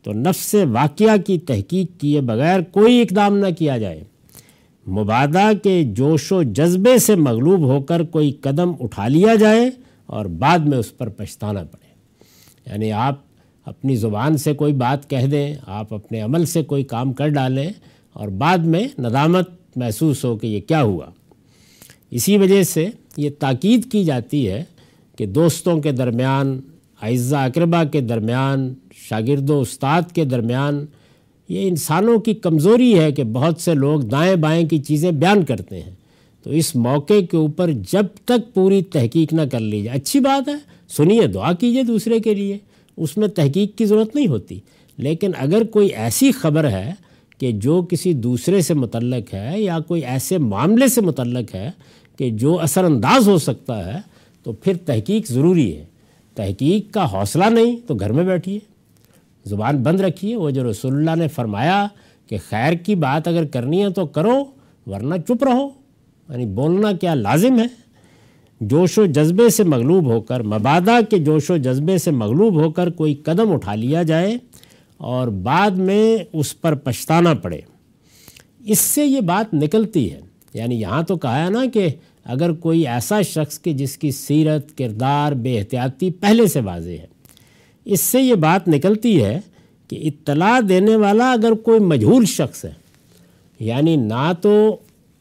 تو نفس واقعہ کی تحقیق کیے بغیر کوئی اقدام نہ کیا جائے۔ مبادہ کے جوش و جذبے سے مغلوب ہو کر کوئی قدم اٹھا لیا جائے اور بعد میں اس پر پچھتانا پڑے۔ یعنی آپ اپنی زبان سے کوئی بات کہہ دیں، آپ اپنے عمل سے کوئی کام کر ڈالیں اور بعد میں ندامت محسوس ہو کہ یہ کیا ہوا۔ اسی وجہ سے یہ تاکید کی جاتی ہے کہ دوستوں کے درمیان، اعزہ اقربا کے درمیان، شاگرد و استاد کے درمیان یہ انسانوں کی کمزوری ہے کہ بہت سے لوگ دائیں بائیں کی چیزیں بیان کرتے ہیں۔ تو اس موقع کے اوپر جب تک پوری تحقیق نہ کر لی جائے، اچھی بات ہے، سنیے، دعا کیجیے دوسرے کے لیے، اس میں تحقیق کی ضرورت نہیں ہوتی۔ لیکن اگر کوئی ایسی خبر ہے کہ جو کسی دوسرے سے متعلق ہے یا کوئی ایسے معاملے سے متعلق ہے کہ جو اثر انداز ہو سکتا ہے، تو پھر تحقیق ضروری ہے۔ تحقیق کا حوصلہ نہیں تو گھر میں بیٹھیے زبان بند رکھیے، وہ جو رسول اللہ نے فرمایا کہ خیر کی بات اگر کرنی ہے تو کرو، ورنہ چپ رہو۔ یعنی بولنا کیا لازم ہے؟ جوش و جذبے سے مغلوب ہو کر، مبادہ کے جوش و جذبے سے مغلوب ہو کر کوئی قدم اٹھا لیا جائے اور بعد میں اس پر پچھتانا پڑے۔ اس سے یہ بات نکلتی ہے۔ یعنی یہاں تو کہا ہے نا کہ اگر کوئی ایسا شخص کہ جس کی سیرت، کردار، بے احتیاطی پہلے سے واضح ہے، اس سے یہ بات نکلتی ہے کہ اطلاع دینے والا اگر کوئی مجہول شخص ہے یعنی نہ تو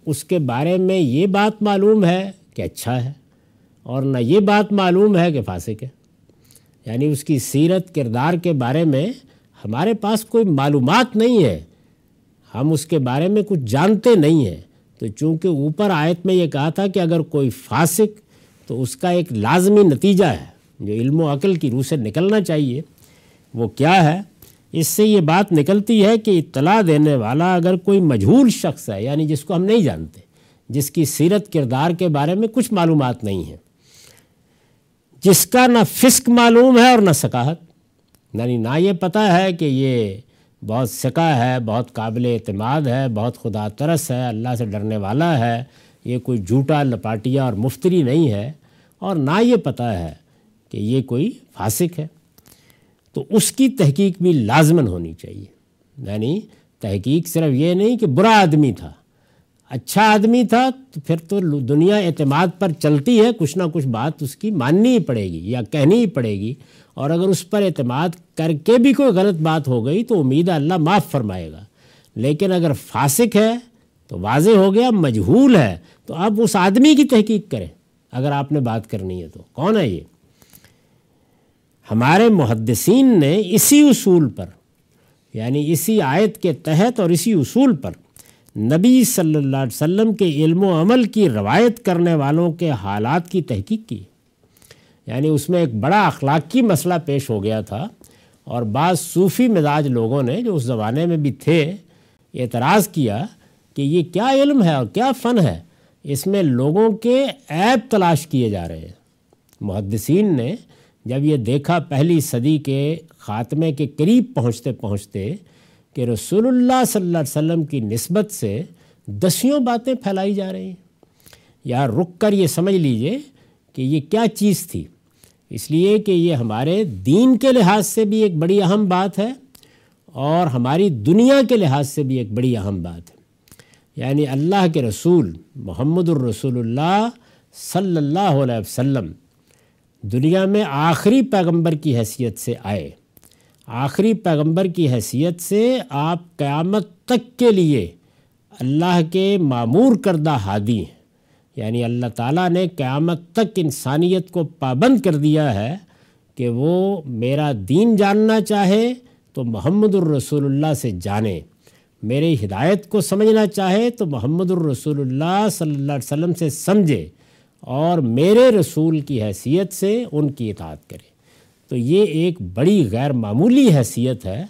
اس کے بارے میں یہ بات معلوم ہے کہ اچھا ہے اور نہ یہ بات معلوم ہے کہ فاسق ہے۔ یعنی اس کی سیرت، کردار کے بارے میں ہمارے پاس کوئی معلومات نہیں ہے، ہم اس کے بارے میں کچھ جانتے نہیں ہیں۔ تو چونکہ اوپر آیت میں یہ کہا تھا کہ اگر کوئی فاسق تو اس کا ایک لازمی نتیجہ ہے، جو علم و عقل کی روح سے نکلنا چاہیے۔ وہ کیا ہے؟ اس سے یہ بات نکلتی ہے کہ اطلاع دینے والا اگر کوئی مجہول شخص ہے یعنی جس کو ہم نہیں جانتے، جس کی سیرت کردار کے بارے میں کچھ معلومات نہیں ہیں، جس کا نہ فسق معلوم ہے اور نہ ثقافت یعنی نہ یہ پتہ ہے کہ یہ بہت سکا ہے، بہت قابل اعتماد ہے، بہت خدا ترس ہے، اللہ سے ڈرنے والا ہے۔ یہ کوئی جھوٹا، لپاٹیا اور مفتری نہیں ہے اور نہ یہ پتہ ہے کہ یہ کوئی فاسق ہے۔ تو اس کی تحقیق بھی لازمن ہونی چاہیے۔ یعنی تحقیق صرف یہ نہیں کہ برا آدمی تھا۔ اچھا آدمی تھا تو پھر تو دنیا اعتماد پر چلتی ہے، کچھ نہ کچھ بات اس کی ماننی ہی پڑے گی یا کہنی ہی پڑے گی۔ اور اگر اس پر اعتماد کر کے بھی کوئی غلط بات ہو گئی تو امید اللہ معاف فرمائے گا۔ لیکن اگر فاسق ہے تو واضح ہو گیا، مجہول ہے، تو اب اس آدمی کی تحقیق کریں۔ اگر آپ نے بات کرنی ہے تو۔ کون ہے یہ؟ ہمارے محدثین نے اسی اصول پر یعنی اسی آیت کے تحت اور اسی اصول پر نبی صلی اللہ علیہ وسلم کے علم و عمل کی روایت کرنے والوں کے حالات کی تحقیق کی۔ یعنی اس میں ایک بڑا اخلاقی مسئلہ پیش ہو گیا تھا اور بعض صوفی مزاج لوگوں نے جو اس زمانے میں بھی تھے اعتراض کیا کہ یہ کیا علم ہے اور کیا فن ہے، اس میں لوگوں کے عیب تلاش کیے جا رہے ہیں۔ محدثین نے جب یہ دیکھا پہلی صدی کے خاتمے کے قریب پہنچتے پہنچتے کہ رسول اللہ صلی اللہ علیہ وسلم کی نسبت سے دسیوں باتیں پھیلائی جا رہی ہیں۔ یا رک کر یہ سمجھ لیجیے کہ یہ کیا چیز تھی۔ اس لیے کہ یہ ہمارے دین کے لحاظ سے بھی ایک بڑی اہم بات ہے اور ہماری دنیا کے لحاظ سے بھی ایک بڑی اہم بات ہے۔ یعنی اللہ کے رسول محمد الرسول اللہ صلی اللہ علیہ وسلم دنیا میں آخری پیغمبر کی حیثیت سے آئے۔ آخری پیغمبر کی حیثیت سے آپ قیامت تک کے لیے اللہ کے معمور کردہ ہادی ہیں۔ یعنی اللہ تعالیٰ نے قیامت تک انسانیت کو پابند کر دیا ہے کہ وہ میرا دین جاننا چاہے تو محمد الرسول اللہ سے جانے۔ میری ہدایت کو سمجھنا چاہے تو محمد الرسول اللہ صلی اللہ علیہ وسلم سے سمجھے اور میرے رسول کی حیثیت سے ان کی اطاعت کرے۔ تو یہ ایک بڑی غیر معمولی حیثیت ہے۔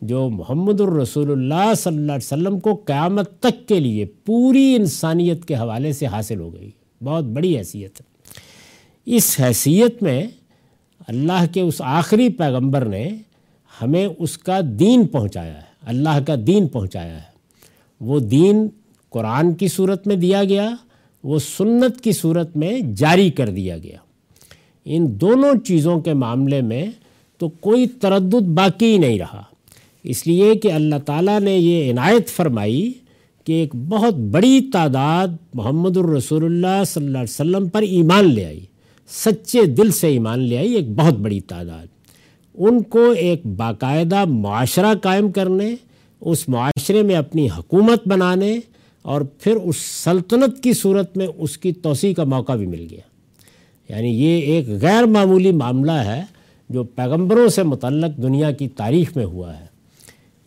جو محمد الرسول اللہ صلی اللہ علیہ وسلم کو قیامت تک کے لیے پوری انسانیت کے حوالے سے حاصل ہو گئی۔ بہت بڑی حیثیت ہے۔ اس حیثیت میں اللہ کے اس آخری پیغمبر نے ہمیں اس کا دین پہنچایا ہے۔ اللہ کا دین پہنچایا ہے۔ وہ دین قرآن کی صورت میں دیا گیا، وہ سنت کی صورت میں جاری کر دیا گیا۔ ان دونوں چیزوں کے معاملے میں تو کوئی تردد باقی نہیں رہا۔ اس لیے کہ اللہ تعالیٰ نے یہ عنایت فرمائی کہ ایک بہت بڑی تعداد محمد الرسول اللہ صلی اللہ علیہ وسلم پر ایمان لے آئی، سچے دل سے ایمان لے آئی، ایک بہت بڑی تعداد۔ ان کو ایک باقاعدہ معاشرہ قائم کرنے، اس معاشرے میں اپنی حکومت بنانے اور پھر اس سلطنت کی صورت میں اس کی توسیع کا موقع بھی مل گیا۔ یعنی یہ ایک غیر معمولی معاملہ ہے جو پیغمبروں سے متعلق دنیا کی تاریخ میں ہوا ہے۔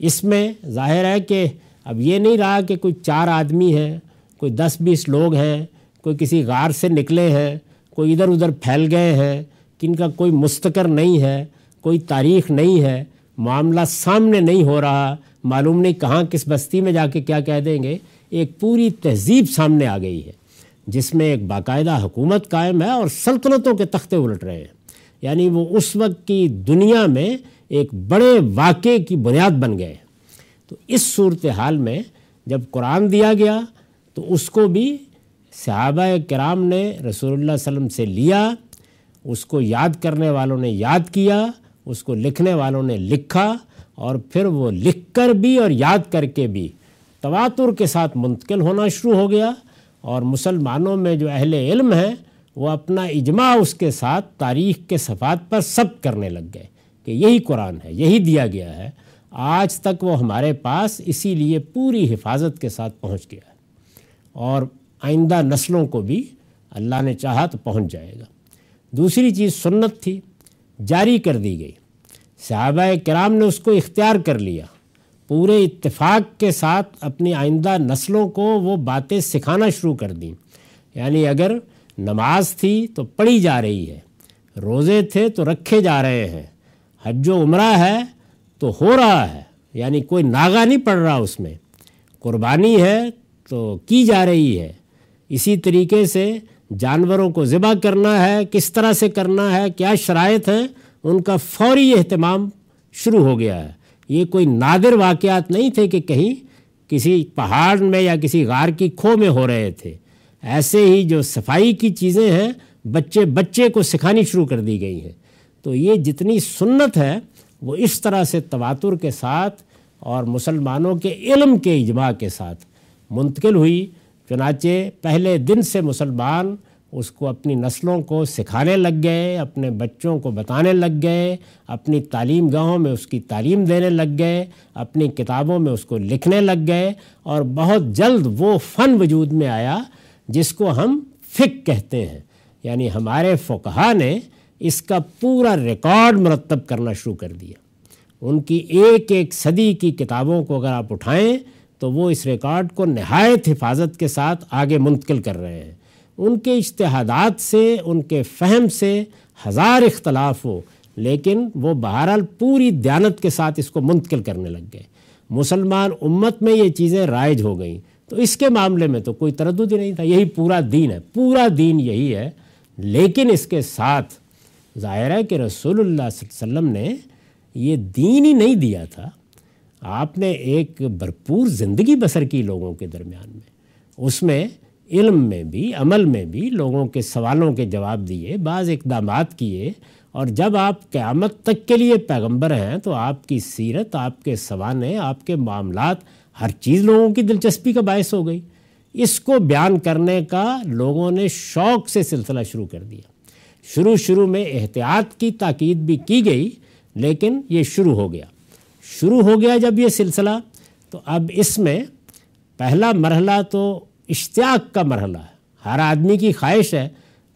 اس میں ظاہر ہے کہ اب یہ نہیں رہا کہ کوئی چار آدمی ہیں، کوئی دس بیس لوگ ہیں، کوئی کسی غار سے نکلے ہیں، کوئی ادھر ادھر پھیل گئے ہیں، کن کا کوئی مستقر نہیں ہے، کوئی تاریخ نہیں ہے، معاملہ سامنے نہیں ہو رہا، معلوم نہیں کہاں کس بستی میں جا کے کیا کہہ دیں گے، ایک پوری تہذیب سامنے آ گئی ہے، جس میں ایک باقاعدہ حکومت قائم ہے اور سلطنتوں کے تختے الٹ رہے ہیں۔ یعنی وہ اس وقت کی دنیا میں ایک بڑے واقعے کی بنیاد بن گئے۔ تو اس صورتحال میں جب قرآن دیا گیا، تو اس کو بھی صحابہ کرام نے رسول اللہ علیہ وسلم سے لیا، اس کو یاد کرنے والوں نے یاد کیا، اس کو لکھنے والوں نے لکھا، اور پھر وہ لکھ کر بھی اور یاد کر کے بھی تواتر کے ساتھ منتقل ہونا شروع ہو گیا۔ اور مسلمانوں میں جو اہل علم ہیں، وہ اپنا اجماع اس کے ساتھ، تاریخ کے صفات پر سب کرنے لگ گئے۔ کہ یہی قرآن ہے، یہی دیا گیا ہے، آج تک وہ ہمارے پاس اسی لیے پوری حفاظت کے ساتھ پہنچ گیا ہے۔ اور آئندہ نسلوں کو بھی اللہ نے چاہا تو پہنچ جائے گا۔ دوسری چیز سنت تھی، جاری کر دی گئی۔ صحابہ کرام نے اس کو اختیار کر لیا۔ پورے اتفاق کے ساتھ اپنی آئندہ نسلوں کو وہ باتیں سکھانا شروع کر دیں۔ یعنی اگر نماز تھی تو پڑھی جا رہی ہے، روزے تھے تو رکھے جا رہے ہیں۔ حج و عمرہ ہے تو ہو رہا ہے یعنی کوئی ناغا نہیں پڑ رہا اس میں۔ قربانی ہے تو کی جا رہی ہے۔ اسی طریقے سے جانوروں کو ذبح کرنا ہے، کس طرح سے کرنا ہے، کیا شرائط ہیں، ان کا فوری اہتمام شروع ہو گیا ہے۔ یہ کوئی نادر واقعات نہیں تھے کہ کہیں کسی پہاڑ میں یا کسی غار کی کھو میں ہو رہے تھے۔ ایسے ہی جو صفائی کی چیزیں ہیں، بچے بچے کو سکھانی شروع کر دی گئی ہیں۔ تو یہ جتنی سنت ہے، وہ اس طرح سے تواتر کے ساتھ اور مسلمانوں کے علم کے اجماع کے ساتھ منتقل ہوئی۔ چنانچہ پہلے دن سے مسلمان اس کو اپنی نسلوں کو سکھانے لگ گئے، اپنے بچوں کو بتانے لگ گئے، اپنی تعلیم گاہوں میں اس کی تعلیم دینے لگ گئے، اپنی کتابوں میں اس کو لکھنے لگ گئے اور بہت جلد وہ فن وجود میں آیا جس کو ہم فک کہتے ہیں۔ یعنی ہمارے فقہا نے اس کا پورا ریکارڈ مرتب کرنا شروع کر دیا۔ ان کی ایک ایک صدی کی کتابوں کو اگر آپ اٹھائیں تو وہ اس ریکارڈ کو نہایت حفاظت کے ساتھ آگے منتقل کر رہے ہیں۔ ان کے اشتہادات سے، ان کے فہم سے ہزار اختلاف ہو، لیکن وہ بہرحال پوری دیانت کے ساتھ اس کو منتقل کرنے لگ گئے۔ مسلمان امت میں یہ چیزیں رائج ہو گئیں۔ تو اس کے معاملے میں تو کوئی تردد ہی نہیں تھا، یہی پورا دین ہے۔ پورا دین یہی ہے، لیکن اس کے ساتھ ظاہر ہے کہ رسول اللہ صلی اللہ علیہ وسلم نے یہ دین ہی نہیں دیا تھا۔ آپ نے ایک بھرپور زندگی بسر کی لوگوں کے درمیان میں۔ اس میں علم میں بھی، عمل میں بھی لوگوں کے سوالوں کے جواب دیے، بعض اقدامات کیے۔ اور جب آپ قیامت تک کے لیے پیغمبر ہیں تو آپ کی سیرت، آپ کے سوانے، آپ کے معاملات ہر چیز لوگوں کی دلچسپی کا باعث ہو گئی۔ اس کو بیان کرنے کا لوگوں نے شوق سے سلسلہ شروع کر دیا۔ شروع شروع میں احتیاط کی تاکید بھی کی گئی، لیکن یہ شروع ہو گیا۔ شروع ہو گیا جب یہ سلسلہ، تو اب اس میں پہلا مرحلہ تو اشتیاق کا مرحلہ ہے۔ ہر آدمی کی خواہش ہے۔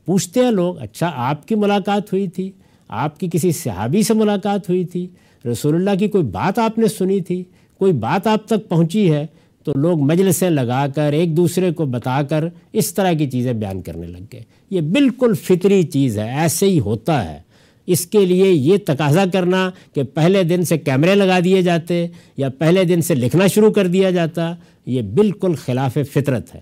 پوچھتے ہیں لوگ اچھا آپ کی ملاقات ہوئی تھی؟ آپ کی کسی صحابی سے ملاقات ہوئی تھی؟ رسول اللہ کی کوئی بات آپ نے سنی تھی؟ کوئی بات آپ تک پہنچی ہے؟ تو لوگ مجلسیں لگا کر ایک دوسرے کو بتا کر اس طرح کی چیزیں بیان کرنے لگ گئے۔ یہ بالکل فطری چیز ہے، ایسے ہی ہوتا ہے۔ اس کے لیے یہ تقاضا کرنا کہ پہلے دن سے کیمرے لگا دیے جاتے یا پہلے دن سے لکھنا شروع کر دیا جاتا، یہ بالکل خلاف فطرت ہے۔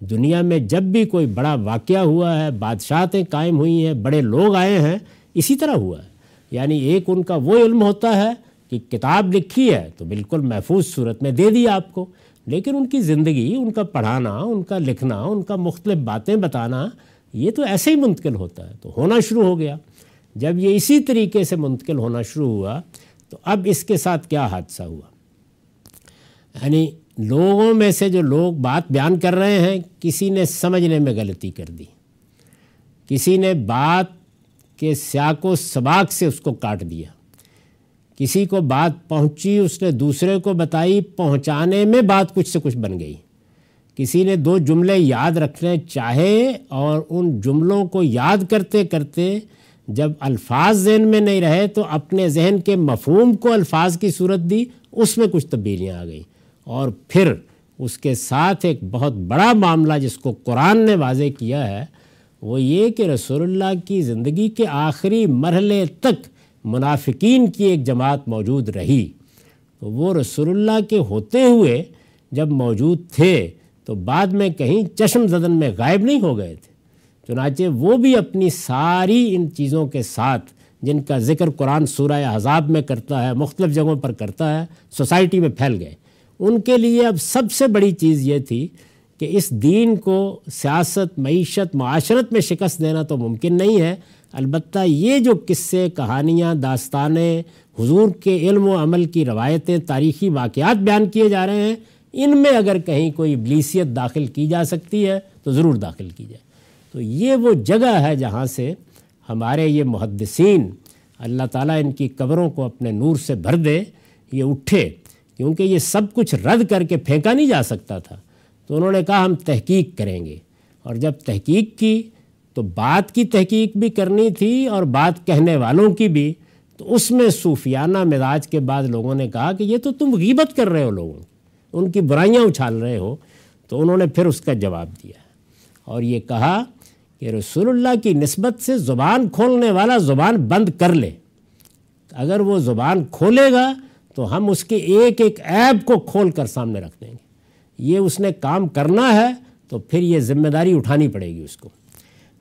دنیا میں جب بھی کوئی بڑا واقعہ ہوا ہے، بادشاہتیں قائم ہوئی ہیں، بڑے لوگ آئے ہیں، اسی طرح ہوا ہے۔ یعنی ایک ان کا وہ علم ہوتا ہے کہ کتاب لکھی ہے تو بالکل محفوظ صورت میں دے دی آپ کو۔ لیکن ان کی زندگی، ان کا پڑھانا، ان کا لکھنا، ان کا مختلف باتیں بتانا، یہ تو ایسے ہی منتقل ہوتا ہے۔ تو ہونا شروع ہو گیا۔ جب یہ اسی طریقے سے منتقل ہونا شروع ہوا، تو اب اس کے ساتھ کیا حادثہ ہوا؟ یعنی لوگوں میں سے جو لوگ بات بیان کر رہے ہیں، کسی نے سمجھنے میں غلطی کر دی۔ کسی نے بات کے سیاق و سباق سے اس کو کاٹ دیا۔ کسی کو بات پہنچی، اس نے دوسرے کو بتائی، پہنچانے میں بات کچھ سے کچھ بن گئی۔ کسی نے دو جملے یاد رکھنے چاہے اور ان جملوں کو یاد کرتے کرتے جب الفاظ ذہن میں نہیں رہے تو اپنے ذہن کے مفہوم کو الفاظ کی صورت دی، اس میں کچھ تبدیلیاں آ گئیں۔ اور پھر اس کے ساتھ ایک بہت بڑا معاملہ جس کو قرآن نے واضح کیا ہے، وہ یہ کہ رسول اللہ کی زندگی کے آخری مرحلے تک منافقین کی ایک جماعت موجود رہی۔ تو وہ رسول اللہ کے ہوتے ہوئے جب موجود تھے تو بعد میں کہیں چشم زدن میں غائب نہیں ہو گئے تھے۔ چنانچہ وہ بھی اپنی ساری ان چیزوں کے ساتھ جن کا ذکر قرآن سورہ عذاب میں کرتا ہے، مختلف جگہوں پر کرتا ہے، سوسائٹی میں پھیل گئے۔ ان کے لیے اب سب سے بڑی چیز یہ تھی کہ اس دین کو سیاست، معیشت، معاشرت میں شکست دینا تو ممکن نہیں ہے۔ البتہ یہ جو قصے، کہانیاں، داستانیں، حضور کے علم و عمل کی روایتیں، تاریخی واقعات بیان کیے جا رہے ہیں، ان میں اگر کہیں کوئی ابلیسیت داخل کی جا سکتی ہے تو ضرور داخل کی جائے۔ تو یہ وہ جگہ ہے جہاں سے ہمارے یہ محدثین اللہ تعالیٰ ان کی قبروں کو اپنے نور سے بھر دے، یہ اٹھے، کیونکہ یہ سب کچھ رد کر کے پھینکا نہیں جا سکتا تھا۔ تو انہوں نے کہا، ہم تحقیق کریں گے۔ اور جب تحقیق کی تو بات کی تحقیق بھی کرنی تھی اور بات کہنے والوں کی بھی، تو اس میں صوفیانہ مزاج کے بعد لوگوں نے کہا کہ یہ تو تم غیبت کر رہے ہو لوگوں ان کی برائیاں اچھال رہے ہو۔ تو انہوں نے پھر اس کا جواب دیا۔ اور یہ کہا کہ رسول اللہ کی نسبت سے زبان کھولنے والا زبان بند کر لے۔ اگر وہ زبان کھولے گا تو ہم اس کے ایک ایک عیب کو کھول کر سامنے رکھ دیں گے۔ یہ اس نے کام کرنا ہے تو پھر یہ ذمہ داری اٹھانی پڑے گی اس کو۔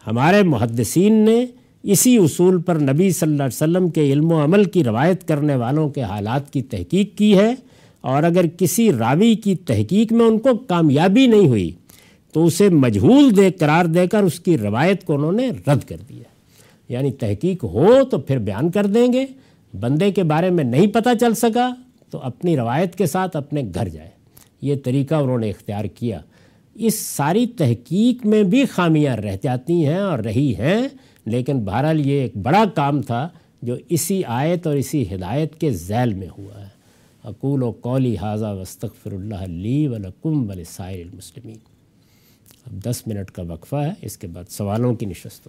ہمارے محدثین نے اسی اصول پر نبی صلی اللہ علیہ وسلم کے علم و عمل کی روایت کرنے والوں کے حالات کی تحقیق کی ہے اور اگر کسی راوی کی تحقیق میں ان کو کامیابی نہیں ہوئی تو اسے مجہول دے قرار دے کر اس کی روایت کو انہوں نے رد کر دیا۔ یعنی تحقیق ہو تو پھر بیان کر دیں گے۔ بندے کے بارے میں نہیں پتہ چل سکا تو اپنی روایت کے ساتھ اپنے گھر جائے۔ یہ طریقہ انہوں نے اختیار کیا۔ اس ساری تحقیق میں بھی خامیاں رہ جاتی ہیں اور رہی ہیں، لیکن بہرحال یہ ایک بڑا کام تھا جو اسی آیت اور اسی ہدایت کے ذیل میں ہوا ہے۔ اقول و قولی حاضہ وسطر اللہ لی ولکم ولسائر المسلمین۔ اب دس منٹ کا وقفہ ہے، اس کے بعد سوالوں کی نشست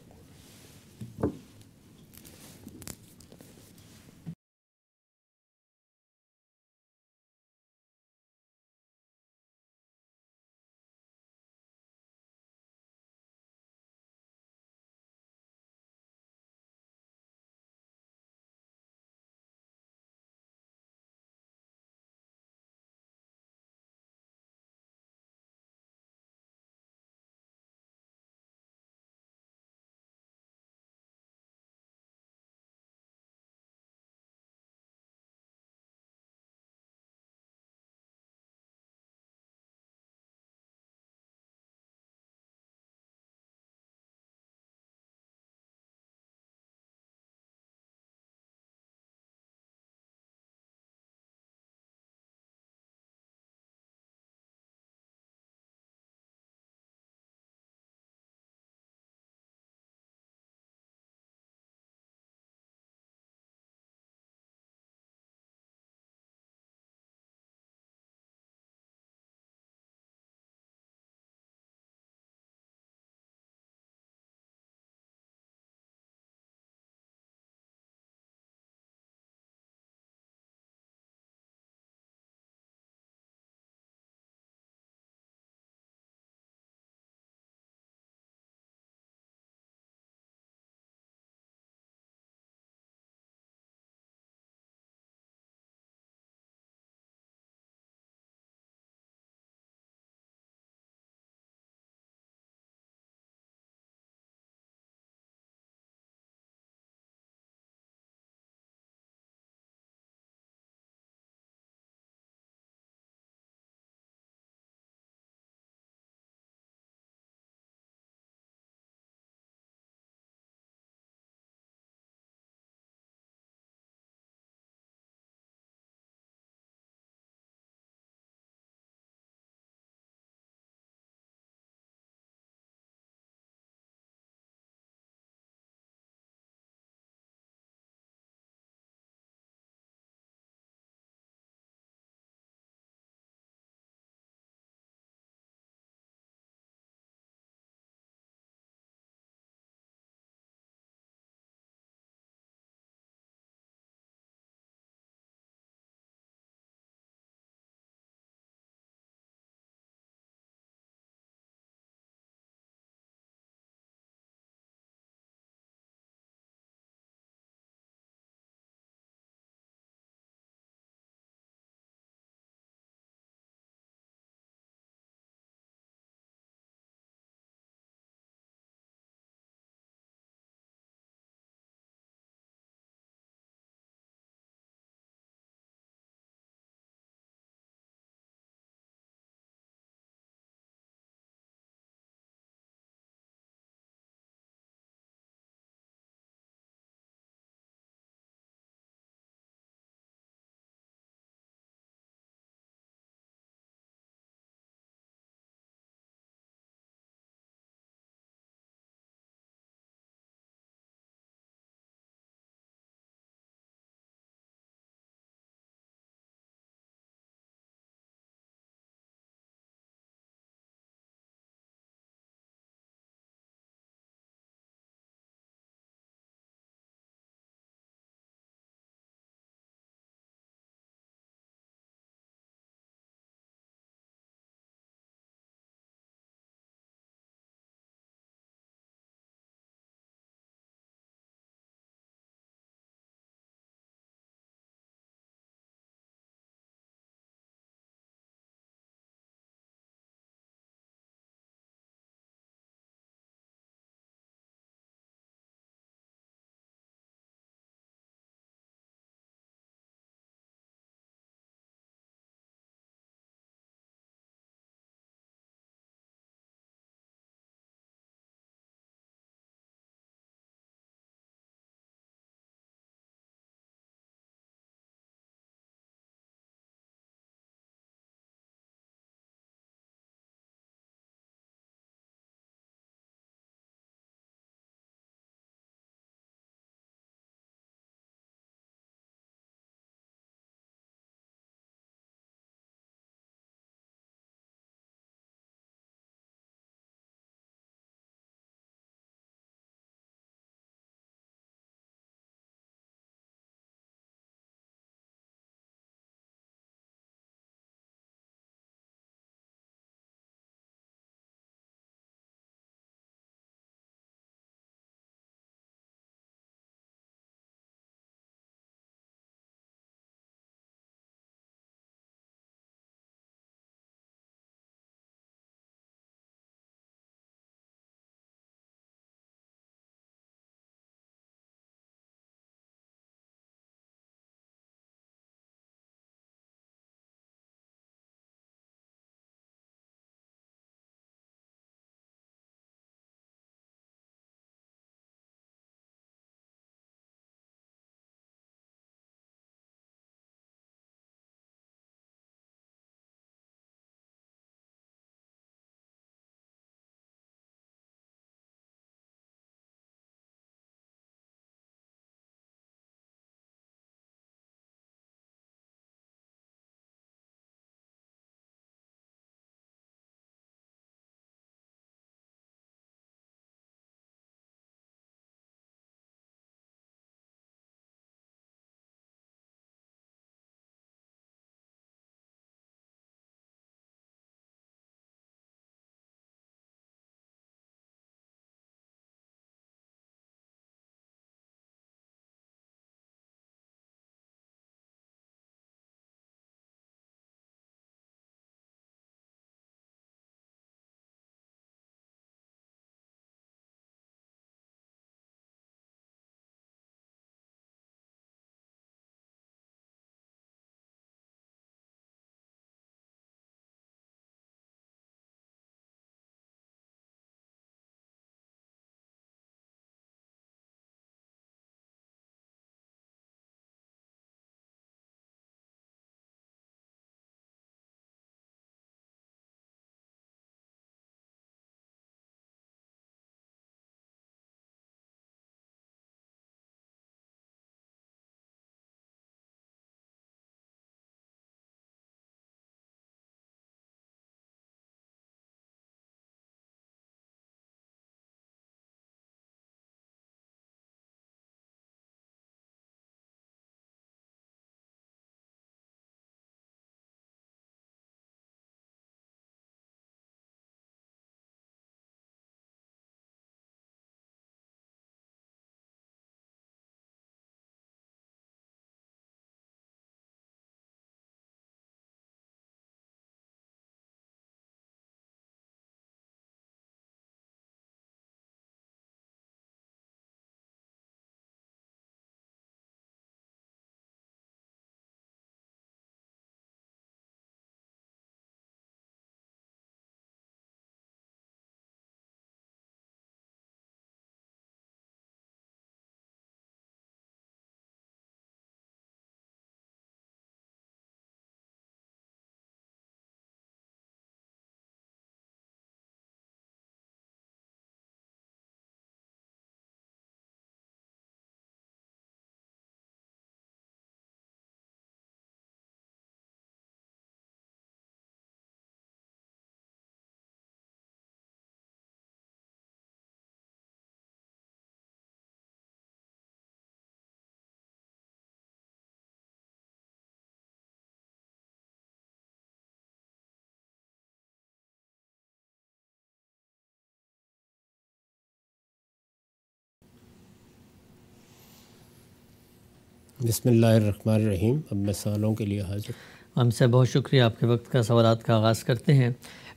بسم اللہ الرحمن الرحیم۔ اب میں سوالوں کے لیے حاضر۔ ہم سے بہت شکریہ آپ کے وقت کا سوالات کا آغاز کرتے ہیں۔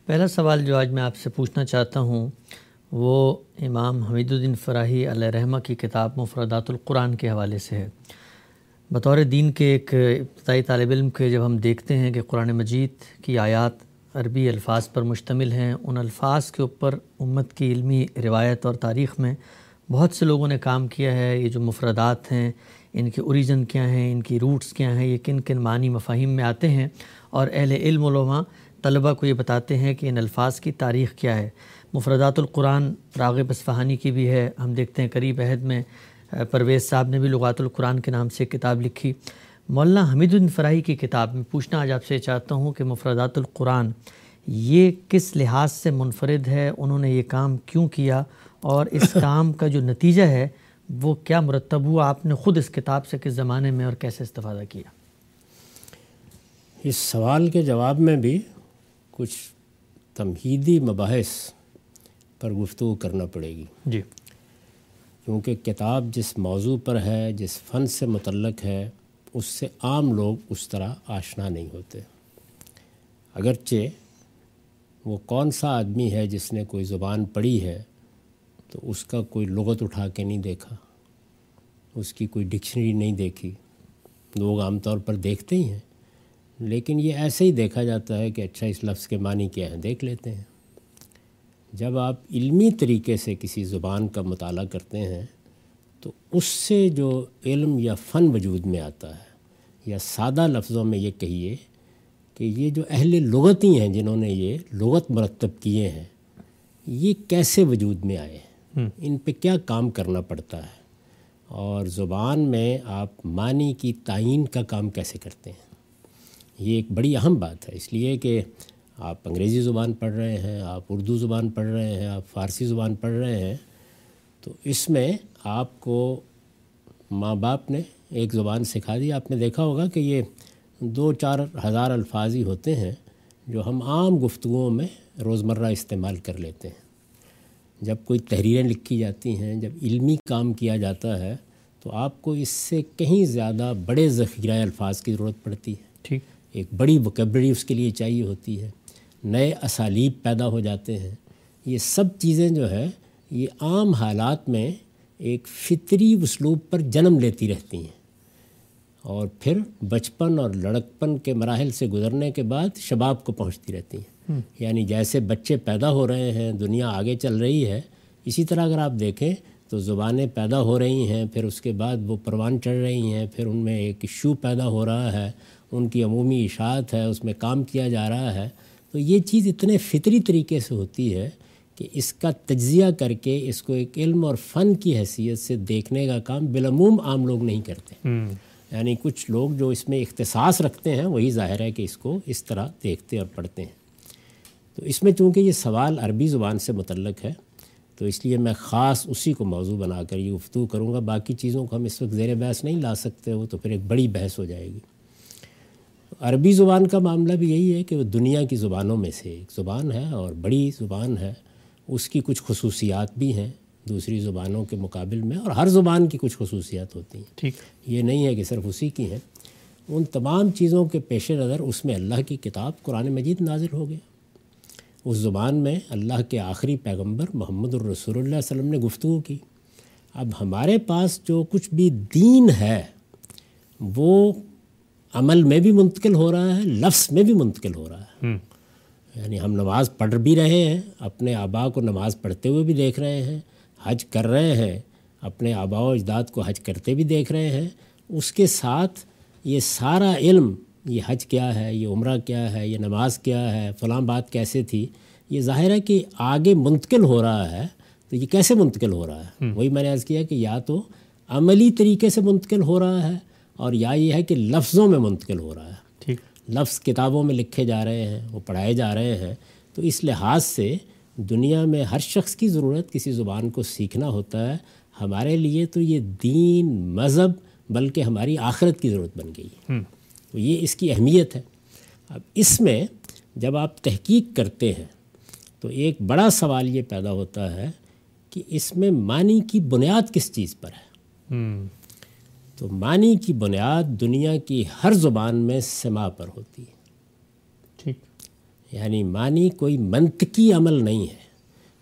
پہلا سوال جو آج میں آپ سے پوچھنا چاہتا ہوں، وہ امام حمید الدین فراہی علیہ رحمہ کی کتاب مفردات القرآن کے حوالے سے ہے۔ بطور دین کے ایک ابتدائی طالب علم کے جب ہم دیکھتے ہیں کہ قرآن مجید کی آیات عربی الفاظ پر مشتمل ہیں، ان الفاظ کے اوپر امت کی علمی روایت اور تاریخ میں بہت سے لوگوں نے کام کیا ہے۔ یہ جو مفردات ہیں ان کے اوریجن کیا ہیں، ان کی روٹس کیا ہیں، یہ کن کن معنی مفاہیم میں آتے ہیں۔ اور اہل علم علماء طلبہ کو یہ بتاتے ہیں کہ ان الفاظ کی تاریخ کیا ہے۔ مفردات القرآن راغب اصفہانی کی بھی ہے۔ ہم دیکھتے ہیں قریب عہد میں پرویز صاحب نے بھی لغات القرآن کے نام سے ایک کتاب لکھی۔ مولانا حمید الفراہی کی کتاب، میں پوچھنا آج آپ سے چاہتا ہوں کہ مفردات القرآن، یہ کس لحاظ سے منفرد ہے؟ انہوں نے یہ کام کیوں کیا؟ اور اس کام کا جو نتیجہ ہے وہ کیا مرتب ہوا آپ نے خود اس کتاب سے کس زمانے میں اور کیسے استفادہ کیا؟ اس سوال کے جواب میں بھی کچھ تمہیدی مباحث پر گفتگو کرنا پڑے گی۔ جی۔ کیونکہ کتاب جس موضوع پر ہے جس فن سے متعلق ہے اس سے عام لوگ اس طرح آشنا نہیں ہوتے۔ اگرچہ وہ کون سا آدمی ہے جس نے کوئی زبان پڑھی ہے تو اس کا کوئی لغت اٹھا کے نہیں دیکھا، اس کی کوئی ڈکشنری نہیں دیکھی۔ لوگ عام طور پر دیکھتے ہی ہیں، لیکن یہ ایسے ہی دیکھا جاتا ہے کہ اچھا اس لفظ کے معنی کیا ہیں؟ دیکھ لیتے ہیں۔ جب آپ علمی طریقے سے کسی زبان کا مطالعہ کرتے ہیں، تو اس سے جو علم یا فن وجود میں آتا ہے، یا سادہ لفظوں میں یہ کہیے کہ یہ جو اہل لغتی ہیں جنہوں نے یہ لغت مرتب کیے ہیں، یہ کیسے وجود میں آئے ہیں؟ ان پہ کیا کام کرنا پڑتا ہے؟ اور زبان میں آپ معنی کی تعین کا کام کیسے کرتے ہیں؟ یہ ایک بڑی اہم بات ہے، اس لیے کہ آپ انگریزی زبان پڑھ رہے ہیں، آپ اردو زبان پڑھ رہے ہیں، آپ فارسی زبان پڑھ رہے ہیں، تو اس میں آپ کو ماں باپ نے ایک زبان سکھا دی۔ آپ نے دیکھا ہوگا کہ یہ دو چار ہزار الفاظ ہی ہوتے ہیں جو ہم عام گفتگوؤں میں روزمرہ استعمال کر لیتے ہیں۔ جب کوئی تحریریں لکھی جاتی ہیں جب علمی کام کیا جاتا ہے تو آپ کو اس سے کہیں زیادہ بڑے ذخیرہ الفاظ کی ضرورت پڑتی ہے۔ ٹھیک۔ ایک بڑی وکیبلری اس کے لیے چاہیے ہوتی ہے۔ نئے اسالیب پیدا ہو جاتے ہیں۔ یہ سب چیزیں جو ہے یہ عام حالات میں ایک فطری اسلوب پر جنم لیتی رہتی ہیں۔ اور پھر بچپن اور لڑکپن کے مراحل سے گزرنے کے بعد شباب کو پہنچتی رہتی ہیں۔ یعنی جیسے بچے پیدا ہو رہے ہیں دنیا آگے چل رہی ہے اسی طرح اگر آپ دیکھیں تو زبانیں پیدا ہو رہی ہیں پھر اس کے بعد وہ پروان چڑھ رہی ہیں پھر ان میں ایک ایشو پیدا ہو رہا ہے ان کی عمومی اشاعت ہے اس میں کام کیا جا رہا ہے۔ تو یہ چیز اتنے فطری طریقے سے ہوتی ہے کہ اس کا تجزیہ کر کے اس کو ایک علم اور فن کی حیثیت سے دیکھنے کا کام بالعموم عام لوگ نہیں کرتے۔ یعنی کچھ لوگ جو اس میں اختصاص رکھتے ہیں وہی ظاہر ہے کہ اس کو اس طرح دیکھتے اور پڑھتے ہیں۔ تو اس میں چونکہ یہ سوال عربی زبان سے متعلق ہے تو اس لیے میں خاص اسی کو موضوع بنا کر یہ گفتگو کروں گا۔ باقی چیزوں کو ہم اس وقت زیر بحث نہیں لا سکتے وہ تو پھر ایک بڑی بحث ہو جائے گی۔ عربی زبان کا معاملہ بھی یہی ہے کہ وہ دنیا کی زبانوں میں سے ایک زبان ہے اور بڑی زبان ہے۔ اس کی کچھ خصوصیات بھی ہیں دوسری زبانوں کے مقابل میں اور ہر زبان کی کچھ خصوصیات ہوتی ہیں۔ ٹھیک۔ یہ نہیں ہے کہ صرف اسی کی ہیں۔ ان تمام چیزوں کے پیش نظر اس میں اللہ کی کتاب قرآن مجید نازل ہو گیا اس زبان میں اللہ کے آخری پیغمبر محمد الرسول اللہ علیہ وسلم نے گفتگو کی۔ اب ہمارے پاس جو کچھ بھی دین ہے وہ عمل میں بھی منتقل ہو رہا ہے لفظ میں بھی منتقل ہو رہا ہے۔ یعنی ہم نماز پڑھ بھی رہے ہیں اپنے آبا کو نماز پڑھتے ہوئے بھی دیکھ رہے ہیں حج کر رہے ہیں اپنے آبا و اجداد کو حج کرتے بھی دیکھ رہے ہیں۔ اس کے ساتھ یہ سارا علم یہ حج کیا ہے یہ عمرہ کیا ہے یہ نماز کیا ہے فلاں بات کیسے تھی؟ یہ ظاہر ہے کہ آگے منتقل ہو رہا ہے تو یہ کیسے منتقل ہو رہا ہے؟ وہی میں نے عرض کیا کہ یا تو عملی طریقے سے منتقل ہو رہا ہے اور یا یہ ہے کہ لفظوں میں منتقل ہو رہا ہے۔ ٹھیک۔ لفظ کتابوں میں لکھے جا رہے ہیں وہ پڑھائے جا رہے ہیں۔ تو اس لحاظ سے دنیا میں ہر شخص کی ضرورت کسی زبان کو سیکھنا ہوتا ہے۔ ہمارے لیے تو یہ دین مذہب بلکہ ہماری آخرت کی ضرورت بن گئی۔ ہے تو یہ اس کی اہمیت ہے۔ اب اس میں جب آپ تحقیق کرتے ہیں تو ایک بڑا سوال یہ پیدا ہوتا ہے کہ اس میں معنی کی بنیاد کس چیز پر ہے؟ تو معنی کی بنیاد دنیا کی ہر زبان میں سما پر ہوتی ہے۔ ٹھیک۔ یعنی معنی کوئی منطقی عمل نہیں ہے۔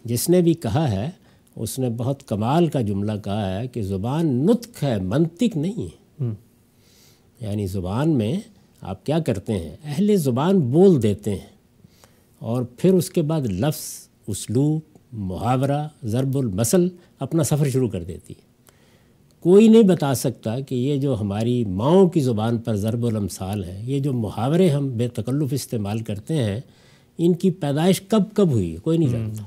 جس نے بھی کہا ہے اس نے بہت کمال کا جملہ کہا ہے کہ زبان نطق ہے منطق نہیں ہے۔ یعنی زبان میں آپ کیا کرتے ہیں؟ اہل زبان بول دیتے ہیں۔ اور پھر اس کے بعد لفظ اسلوب محاورہ ضرب المثل اپنا سفر شروع کر دیتی۔ ہے کوئی نہیں بتا سکتا کہ یہ جو ہماری ماؤں کی زبان پر ضرب الامثال ہیں یہ جو محاورے ہم بے تکلف استعمال کرتے ہیں ان کی پیدائش کب کب ہوئی؟ ہے کوئی نہیں جانتا۔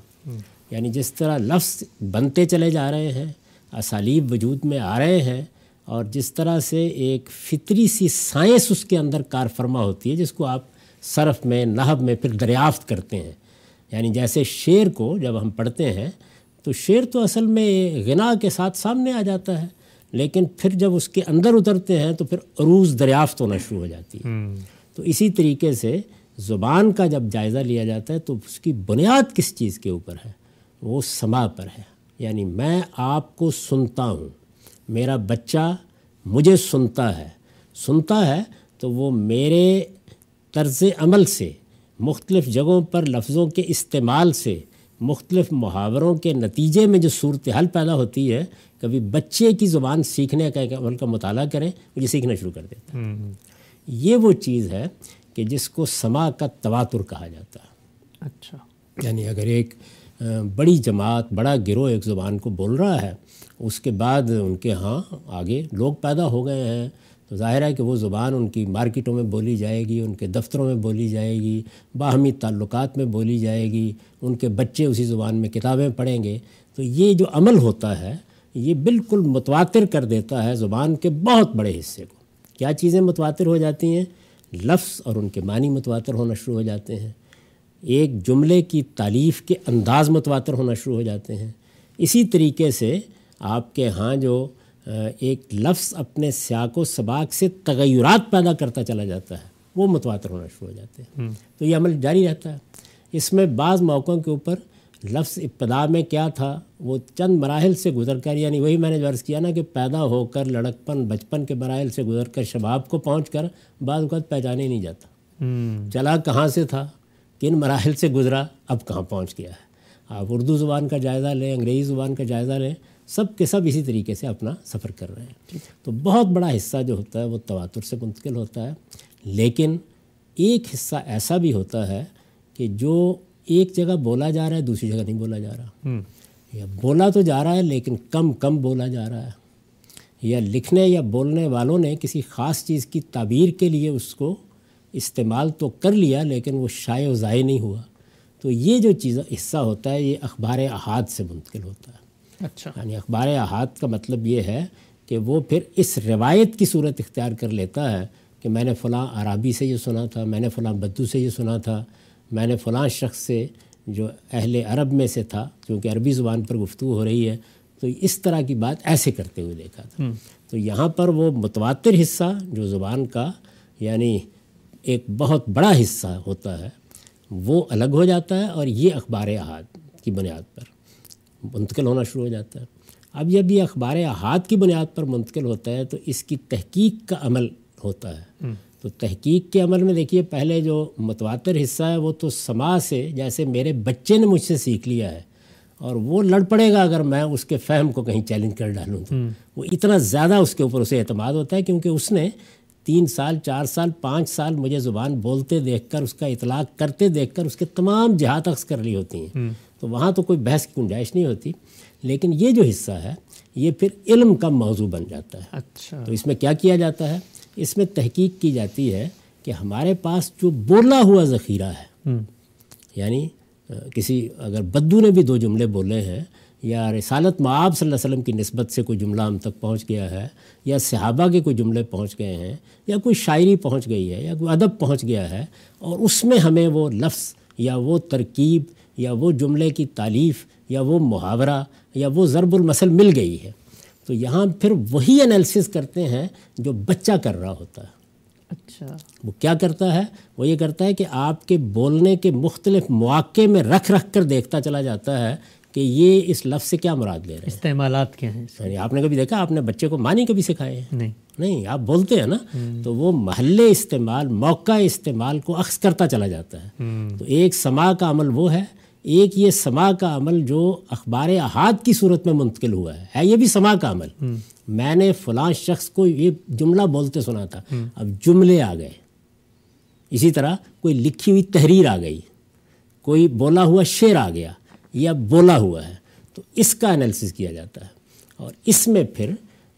یعنی جس طرح لفظ بنتے چلے جا رہے ہیں اسالیب وجود میں آ رہے ہیں اور جس طرح سے ایک فطری سی سائنس اس کے اندر کار فرما ہوتی ہے جس کو آپ صرف میں نحب میں پھر دریافت کرتے ہیں۔ یعنی جیسے شعر کو جب ہم پڑھتے ہیں تو شعر تو اصل میں غنا کے ساتھ سامنے آ جاتا ہے لیکن پھر جب اس کے اندر اترتے ہیں تو پھر عروج دریافت ہونا شروع ہو جاتی ہے۔ تو اسی طریقے سے زبان کا جب جائزہ لیا جاتا ہے تو اس کی بنیاد کس چیز کے اوپر ہے؟ وہ سما پر ہے۔ یعنی میں آپ کو سنتا ہوں۔ میرا بچہ مجھے سنتا ہے سنتا ہے تو وہ میرے طرز عمل سے مختلف جگہوں پر لفظوں کے استعمال سے مختلف محاوروں کے نتیجے میں جو صورتحال پیدا ہوتی ہے کبھی بچے کی زبان سیکھنے کا ایک عمل کا مطالعہ کریں مجھے سیکھنا شروع کر دیتا ہے۔ یہ وہ چیز ہے کہ جس کو سما کا تواتر کہا جاتا ہے۔ اچھا۔ یعنی اگر ایک بڑی جماعت بڑا گروہ ایک زبان کو بول رہا ہے اس کے بعد ان کے ہاں آگے لوگ پیدا ہو گئے ہیں۔ تو ظاہر ہے کہ وہ زبان ان کی مارکیٹوں میں بولی جائے گی، ان کے دفتروں میں بولی جائے گی، باہمی تعلقات میں بولی جائے گی، ان کے بچے اسی زبان میں کتابیں پڑھیں گے۔ تو یہ جو عمل ہوتا ہے، یہ بالکل متواتر کر دیتا ہے زبان کے بہت بڑے حصے کو۔ کیا چیزیں متواتر ہو جاتی ہیں؟ لفظ اور ان کے معنی متواتر ہونا شروع ہو جاتے ہیں۔ ایک جملے کی تعلیف کے انداز متواتر ہونا شروع ہو جاتے ہیں۔ اسی طریقے سے آپ کے ہاں جو ایک لفظ اپنے سیاق و سباق سے تغیرات پیدا کرتا چلا جاتا ہے وہ متواتر ہونا شروع ہو جاتے ہیں۔ تو یہ عمل جاری رہتا ہے۔ اس میں بعض موقعوں کے اوپر لفظ ابتدا میں کیا تھا وہ چند مراحل سے گزر کر یعنی وہی میں نے عرض کیا نا کہ پیدا ہو کر لڑکپن بچپن کے مراحل سے گزر کر شباب کو پہنچ کر بعض اوقات پہچانے نہیں جاتا۔ چلا کہاں سے تھا کن مراحل سے گزرا اب کہاں پہنچ گیا ہے۔ آپ اردو زبان کا جائزہ لیں انگریزی زبان کا جائزہ لیں سب کے سب اسی طریقے سے اپنا سفر کر رہے ہیں۔ تو بہت بڑا حصہ جو ہوتا ہے وہ تواتر سے منتقل ہوتا ہے۔ لیکن ایک حصہ ایسا بھی ہوتا ہے کہ جو ایک جگہ بولا جا رہا ہے دوسری جگہ نہیں بولا جا رہا۔ یا بولا تو جا رہا ہے لیکن کم کم بولا جا رہا ہے۔ یا لکھنے یا بولنے والوں نے کسی خاص چیز کی تعبیر کے لیے اس کو استعمال تو کر لیا لیکن وہ شائع و ضائع نہیں ہوا۔ تو یہ جو چیز حصہ ہوتا ہے یہ اخبار احاد سے منتقل ہوتا ہے۔ اچھا۔ یعنی اخبار احاد کا مطلب یہ ہے کہ وہ پھر اس روایت کی صورت اختیار کر لیتا ہے کہ میں نے فلاں عرابی سے یہ سنا تھا میں نے فلاں بدو سے یہ سنا تھا میں نے فلاں شخص سے جو اہل عرب میں سے تھا کیونکہ عربی زبان پر گفتگو ہو رہی ہے تو اس طرح کی بات ایسے کرتے ہوئے دیکھا تھا۔ تو یہاں پر وہ متواتر حصہ جو زبان کا یعنی ایک بہت بڑا حصہ ہوتا ہے وہ الگ ہو جاتا ہے اور یہ اخبار احاد کی بنیاد پر۔ منتقل ہونا شروع ہو جاتا ہے۔ اب جب یہ اخبار احاد کی بنیاد پر منتقل ہوتا ہے تو اس کی تحقیق کا عمل ہوتا ہے۔ تو تحقیق کے عمل میں دیکھیے پہلے جو متواتر حصہ ہے وہ تو سما سے جیسے میرے بچے نے مجھ سے سیکھ لیا ہے اور وہ لڑ پڑے گا اگر میں اس کے فہم کو کہیں چیلنج کر ڈالوں تو۔ وہ اتنا زیادہ اس کے اوپر اسے اعتماد ہوتا ہے کیونکہ اس نے تین سال چار سال پانچ سال مجھے زبان بولتے دیکھ کر اس کا اطلاق کرتے دیکھ کر اس کے تمام جہات عکس کر لی ہوتی ہیں۔ تو وہاں تو کوئی بحث کی گنجائش نہیں ہوتی لیکن یہ جو حصہ ہے یہ پھر علم کا موضوع بن جاتا ہے۔ اچھا۔ تو اس میں کیا کیا جاتا ہے؟ اس میں تحقیق کی جاتی ہے کہ ہمارے پاس جو بولا ہوا ذخیرہ ہے یعنی کسی اگر بدو نے بھی دو جملے بولے ہیں یا رسالت معاب صلی اللہ علیہ وسلم کی نسبت سے کوئی جملہ ہم تک پہنچ گیا ہے یا صحابہ کے کوئی جملے پہنچ گئے ہیں یا کوئی شاعری پہنچ گئی ہے یا کوئی ادب پہنچ گیا ہے اور اس میں ہمیں وہ لفظ یا وہ ترکیب یا وہ جملے کی تعلیف یا وہ محاورہ یا وہ ضرب المثل مل گئی ہے۔ تو یہاں پھر وہی انالیسس کرتے ہیں جو بچہ کر رہا ہوتا ہے۔ اچھا۔ وہ کیا کرتا ہے؟ وہ یہ کرتا ہے کہ آپ کے بولنے کے مختلف مواقع میں رکھ رکھ کر دیکھتا چلا جاتا ہے کہ یہ اس لفظ سے کیا مراد لے رہے ہیں۔ استعمالات کیا ہیں یعنی آپ نے کبھی دیکھا؟ آپ نے بچے کو مانی کبھی سکھائے ہیں؟ نہیں۔ نہیں آپ بولتے ہیں نا۔ تو وہ محلے استعمال موقع استعمال کو عکس کرتا چلا جاتا ہے۔ تو ایک سما کا عمل وہ ہے ایک یہ سما کا عمل جو اخبار احاد کی صورت میں منتقل ہوا ہے ہے یہ بھی سما کا عمل۔ میں نے فلاں شخص کو یہ جملہ بولتے سنا تھا۔ اب جملے آ گئے۔ اسی طرح کوئی لکھی ہوئی تحریر آ گئی۔ کوئی بولا ہوا شعر آ گیا یا بولا ہوا ہے تو اس کا انالیسس کیا جاتا ہے۔ اور اس میں پھر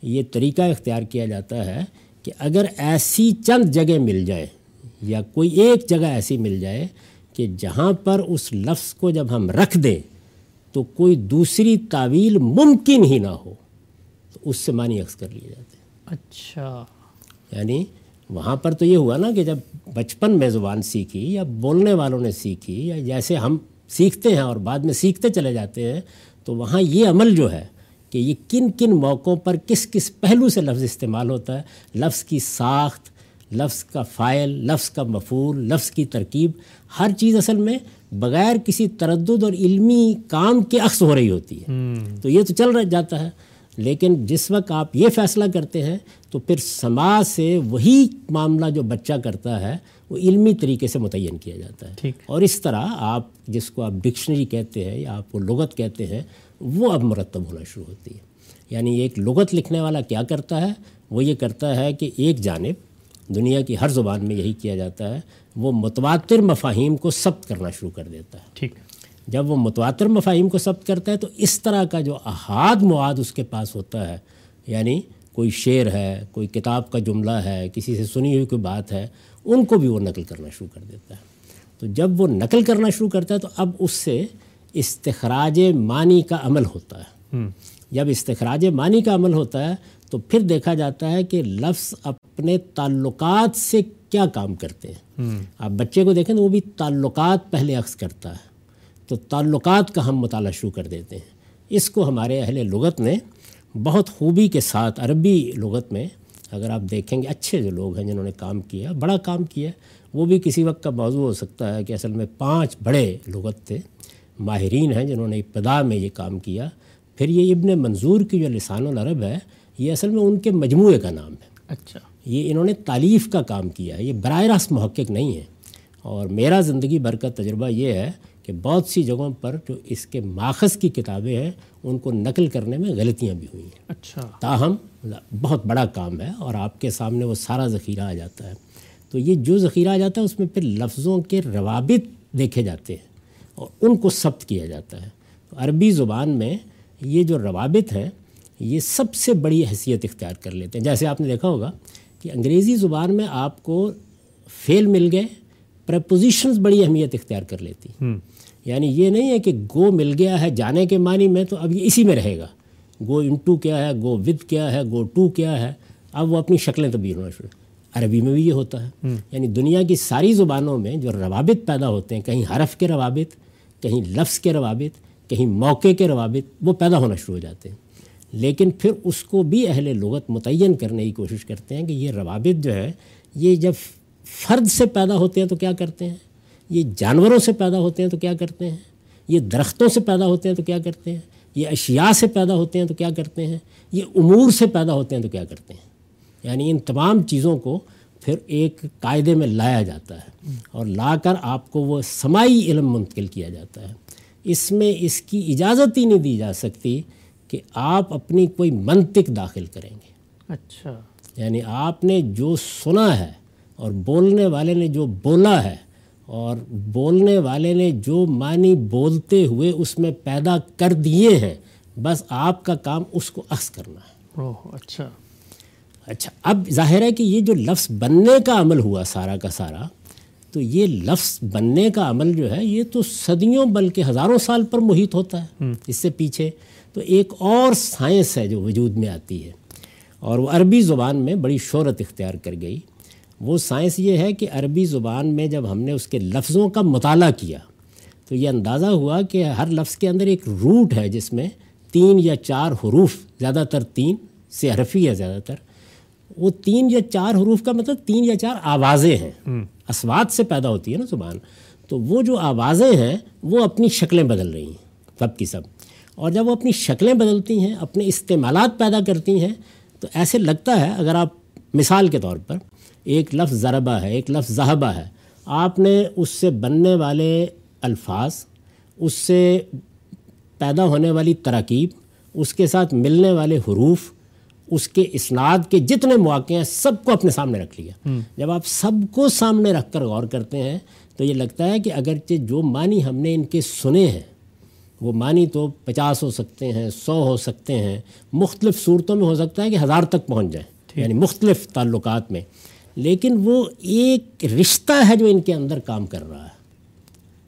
یہ طریقہ اختیار کیا جاتا ہے کہ اگر ایسی چند جگہ مل جائے یا کوئی ایک جگہ ایسی مل جائے کہ جہاں پر اس لفظ کو جب ہم رکھ دیں تو کوئی دوسری تعویل ممکن ہی نہ ہو تو اس سے معنی عکس کر لیے جاتے ہیں۔ اچھا۔ یعنی وہاں پر تو یہ ہوا نا کہ جب بچپن میں زبان سیکھی یا بولنے والوں نے سیکھی یا جیسے ہم سیکھتے ہیں اور بعد میں سیکھتے چلے جاتے ہیں تو وہاں یہ عمل جو ہے کہ یہ کن کن موقعوں پر کس کس پہلو سے لفظ استعمال ہوتا ہے لفظ کی ساخت لفظ کا فائل لفظ کا مفول لفظ کی ترکیب ہر چیز اصل میں بغیر کسی تردد اور علمی کام کے عکس ہو رہی ہوتی ہے۔ تو یہ تو چل رہ جاتا ہے۔ لیکن جس وقت آپ یہ فیصلہ کرتے ہیں تو پھر سماج سے وہی معاملہ جو بچہ کرتا ہے وہ علمی طریقے سے متعین کیا جاتا ہے۔ اور اس طرح آپ جس کو آپ ڈکشنری کہتے ہیں یا آپ کو لغت کہتے ہیں وہ اب مرتب ہونا شروع ہوتی ہے۔ یعنی ایک لغت لکھنے والا کیا کرتا ہے؟ وہ یہ کرتا ہے کہ ایک جانب دنیا کی ہر زبان میں یہی کیا جاتا ہے وہ متواتر مفاہیم کو ثبت کرنا شروع کر دیتا ہے۔ ٹھیک۔ جب وہ متواتر مفاہیم کو ثبت کرتا ہے تو اس طرح کا جو احاد مواد اس کے پاس ہوتا ہے یعنی کوئی شعر ہے کوئی کتاب کا جملہ ہے کسی سے سنی ہوئی کوئی بات ہے ان کو بھی وہ نقل کرنا شروع کر دیتا ہے۔ تو جب وہ نقل کرنا شروع کرتا ہے تو اب اس سے استخراج معنی کا عمل ہوتا ہے۔ جب استخراج معنی کا عمل ہوتا ہے تو پھر دیکھا جاتا ہے کہ لفظ اپنے تعلقات سے کیا کام کرتے ہیں؟ آپ بچے کو دیکھیں تو وہ بھی تعلقات پہلے عکس کرتا ہے۔ تو تعلقات کا ہم مطالعہ شروع کر دیتے ہیں۔ اس کو ہمارے اہل لغت نے بہت خوبی کے ساتھ عربی لغت میں اگر آپ دیکھیں گے اچھے جو لوگ ہیں جنہوں نے کام کیا بڑا کام کیا وہ بھی کسی وقت کا موضوع ہو سکتا ہے کہ اصل میں پانچ بڑے لغت تھے۔ ماہرین ہیں جنہوں نے ابتدا میں یہ کام کیا۔ پھر یہ ابن منظور کی جو لسان العرب ہے یہ اصل میں ان کے مجموعے کا نام ہے۔ اچھا۔ یہ انہوں نے تعلیف کا کام کیا ہے یہ براہ راست محقق نہیں ہے اور میرا زندگی بھر کا تجربہ یہ ہے کہ بہت سی جگہوں پر جو اس کے ماخذ کی کتابیں ہیں ان کو نقل کرنے میں غلطیاں بھی ہوئی ہیں۔ اچھا۔ تاہم بہت بڑا کام ہے اور آپ کے سامنے وہ سارا ذخیرہ آ جاتا ہے۔ تو یہ جو ذخیرہ آ جاتا ہے اس میں پھر لفظوں کے روابط دیکھے جاتے ہیں اور ان کو ثبت کیا جاتا ہے۔ تو عربی زبان میں یہ جو روابط ہیں یہ سب سے بڑی حیثیت اختیار کر لیتے ہیں۔ جیسے آپ نے دیکھا ہوگا کہ انگریزی زبان میں آپ کو فیل مل گئے پریپوزیشنز بڑی اہمیت اختیار کر لیتی۔ یعنی یہ نہیں ہے کہ گو مل گیا ہے جانے کے معنی میں تو اب یہ اسی میں رہے گا۔ گو انٹو کیا ہے گو ود کیا ہے گو ٹو کیا ہے۔ اب وہ اپنی شکلیں تبدیل ہونا شروع۔ عربی میں بھی یہ ہوتا ہے۔ یعنی دنیا کی ساری زبانوں میں جو روابط پیدا ہوتے ہیں کہیں حرف کے روابط کہیں لفظ کے روابط کہیں موقع کے روابط وہ پیدا ہونا شروع ہو جاتے ہیں۔ لیکن پھر اس کو بھی اہل لغت متعین کرنے کی کوشش کرتے ہیں کہ یہ روابط جو ہے، یہ جب فرد سے پیدا ہوتے ہیں تو کیا کرتے ہیں؟ یہ جانوروں سے پیدا ہوتے ہیں تو کیا کرتے ہیں؟ یہ درختوں سے پیدا ہوتے ہیں تو کیا کرتے ہیں؟ یہ اشیاء سے پیدا ہوتے ہیں تو کیا کرتے ہیں؟ یہ امور سے پیدا ہوتے ہیں تو کیا کرتے ہیں؟ یعنی ان تمام چیزوں کو پھر ایک قاعدے میں لایا جاتا ہے اور لا کر آپ کو وہ سماعی علم منتقل کیا جاتا ہے۔ اس میں اس کی اجازت ہی نہیں دی جا سکتی کہ آپ اپنی کوئی منطق داخل کریں گے۔ اچھا۔ یعنی آپ نے جو سنا ہے اور بولنے والے نے جو بولا ہے اور بولنے والے نے جو معنی بولتے ہوئے اس میں پیدا کر دیے ہیں بس آپ کا کام اس کو عکس کرنا ہے۔ اوہ اچھا۔ اچھا اب ظاہر ہے کہ یہ جو لفظ بننے کا عمل ہوا سارا کا سارا تو یہ لفظ بننے کا عمل جو ہے یہ تو صدیوں بلکہ ہزاروں سال پر محیط ہوتا ہے۔ اس سے پیچھے تو ایک اور سائنس ہے جو وجود میں آتی ہے۔ اور وہ عربی زبان میں بڑی شہرت اختیار کر گئی۔ وہ سائنس یہ ہے کہ عربی زبان میں جب ہم نے اس کے لفظوں کا مطالعہ کیا تو یہ اندازہ ہوا کہ ہر لفظ کے اندر ایک روٹ ہے جس میں تین یا چار حروف زیادہ تر تین سے حرفی ہے زیادہ تر وہ تین یا چار حروف کا مطلب تین یا چار آوازیں ہیں۔ اسوات سے پیدا ہوتی ہے نا زبان۔ تو وہ جو آوازیں ہیں وہ اپنی شکلیں بدل رہی ہیں۔ سب کی سب۔ اور جب وہ اپنی شکلیں بدلتی ہیں اپنے استعمالات پیدا کرتی ہیں تو ایسے لگتا ہے اگر آپ مثال کے طور پر ایک لفظ ضربہ ہے ایک لفظ ذہبہ ہے آپ نے اس سے بننے والے الفاظ اس سے پیدا ہونے والی تراکیب اس کے ساتھ ملنے والے حروف اس کے اسناد کے جتنے مواقع ہیں سب کو اپنے سامنے رکھ لیا۔ جب آپ سب کو سامنے رکھ کر غور کرتے ہیں تو یہ لگتا ہے کہ اگرچہ جو معنی ہم نے ان کے سنے ہیں وہ معنی تو پچاس ہو سکتے ہیں سو ہو سکتے ہیں مختلف صورتوں میں ہو سکتا ہے کہ ہزار تک پہنچ جائیں یعنی مختلف تعلقات میں۔ لیکن وہ ایک رشتہ ہے جو ان کے اندر کام کر رہا ہے۔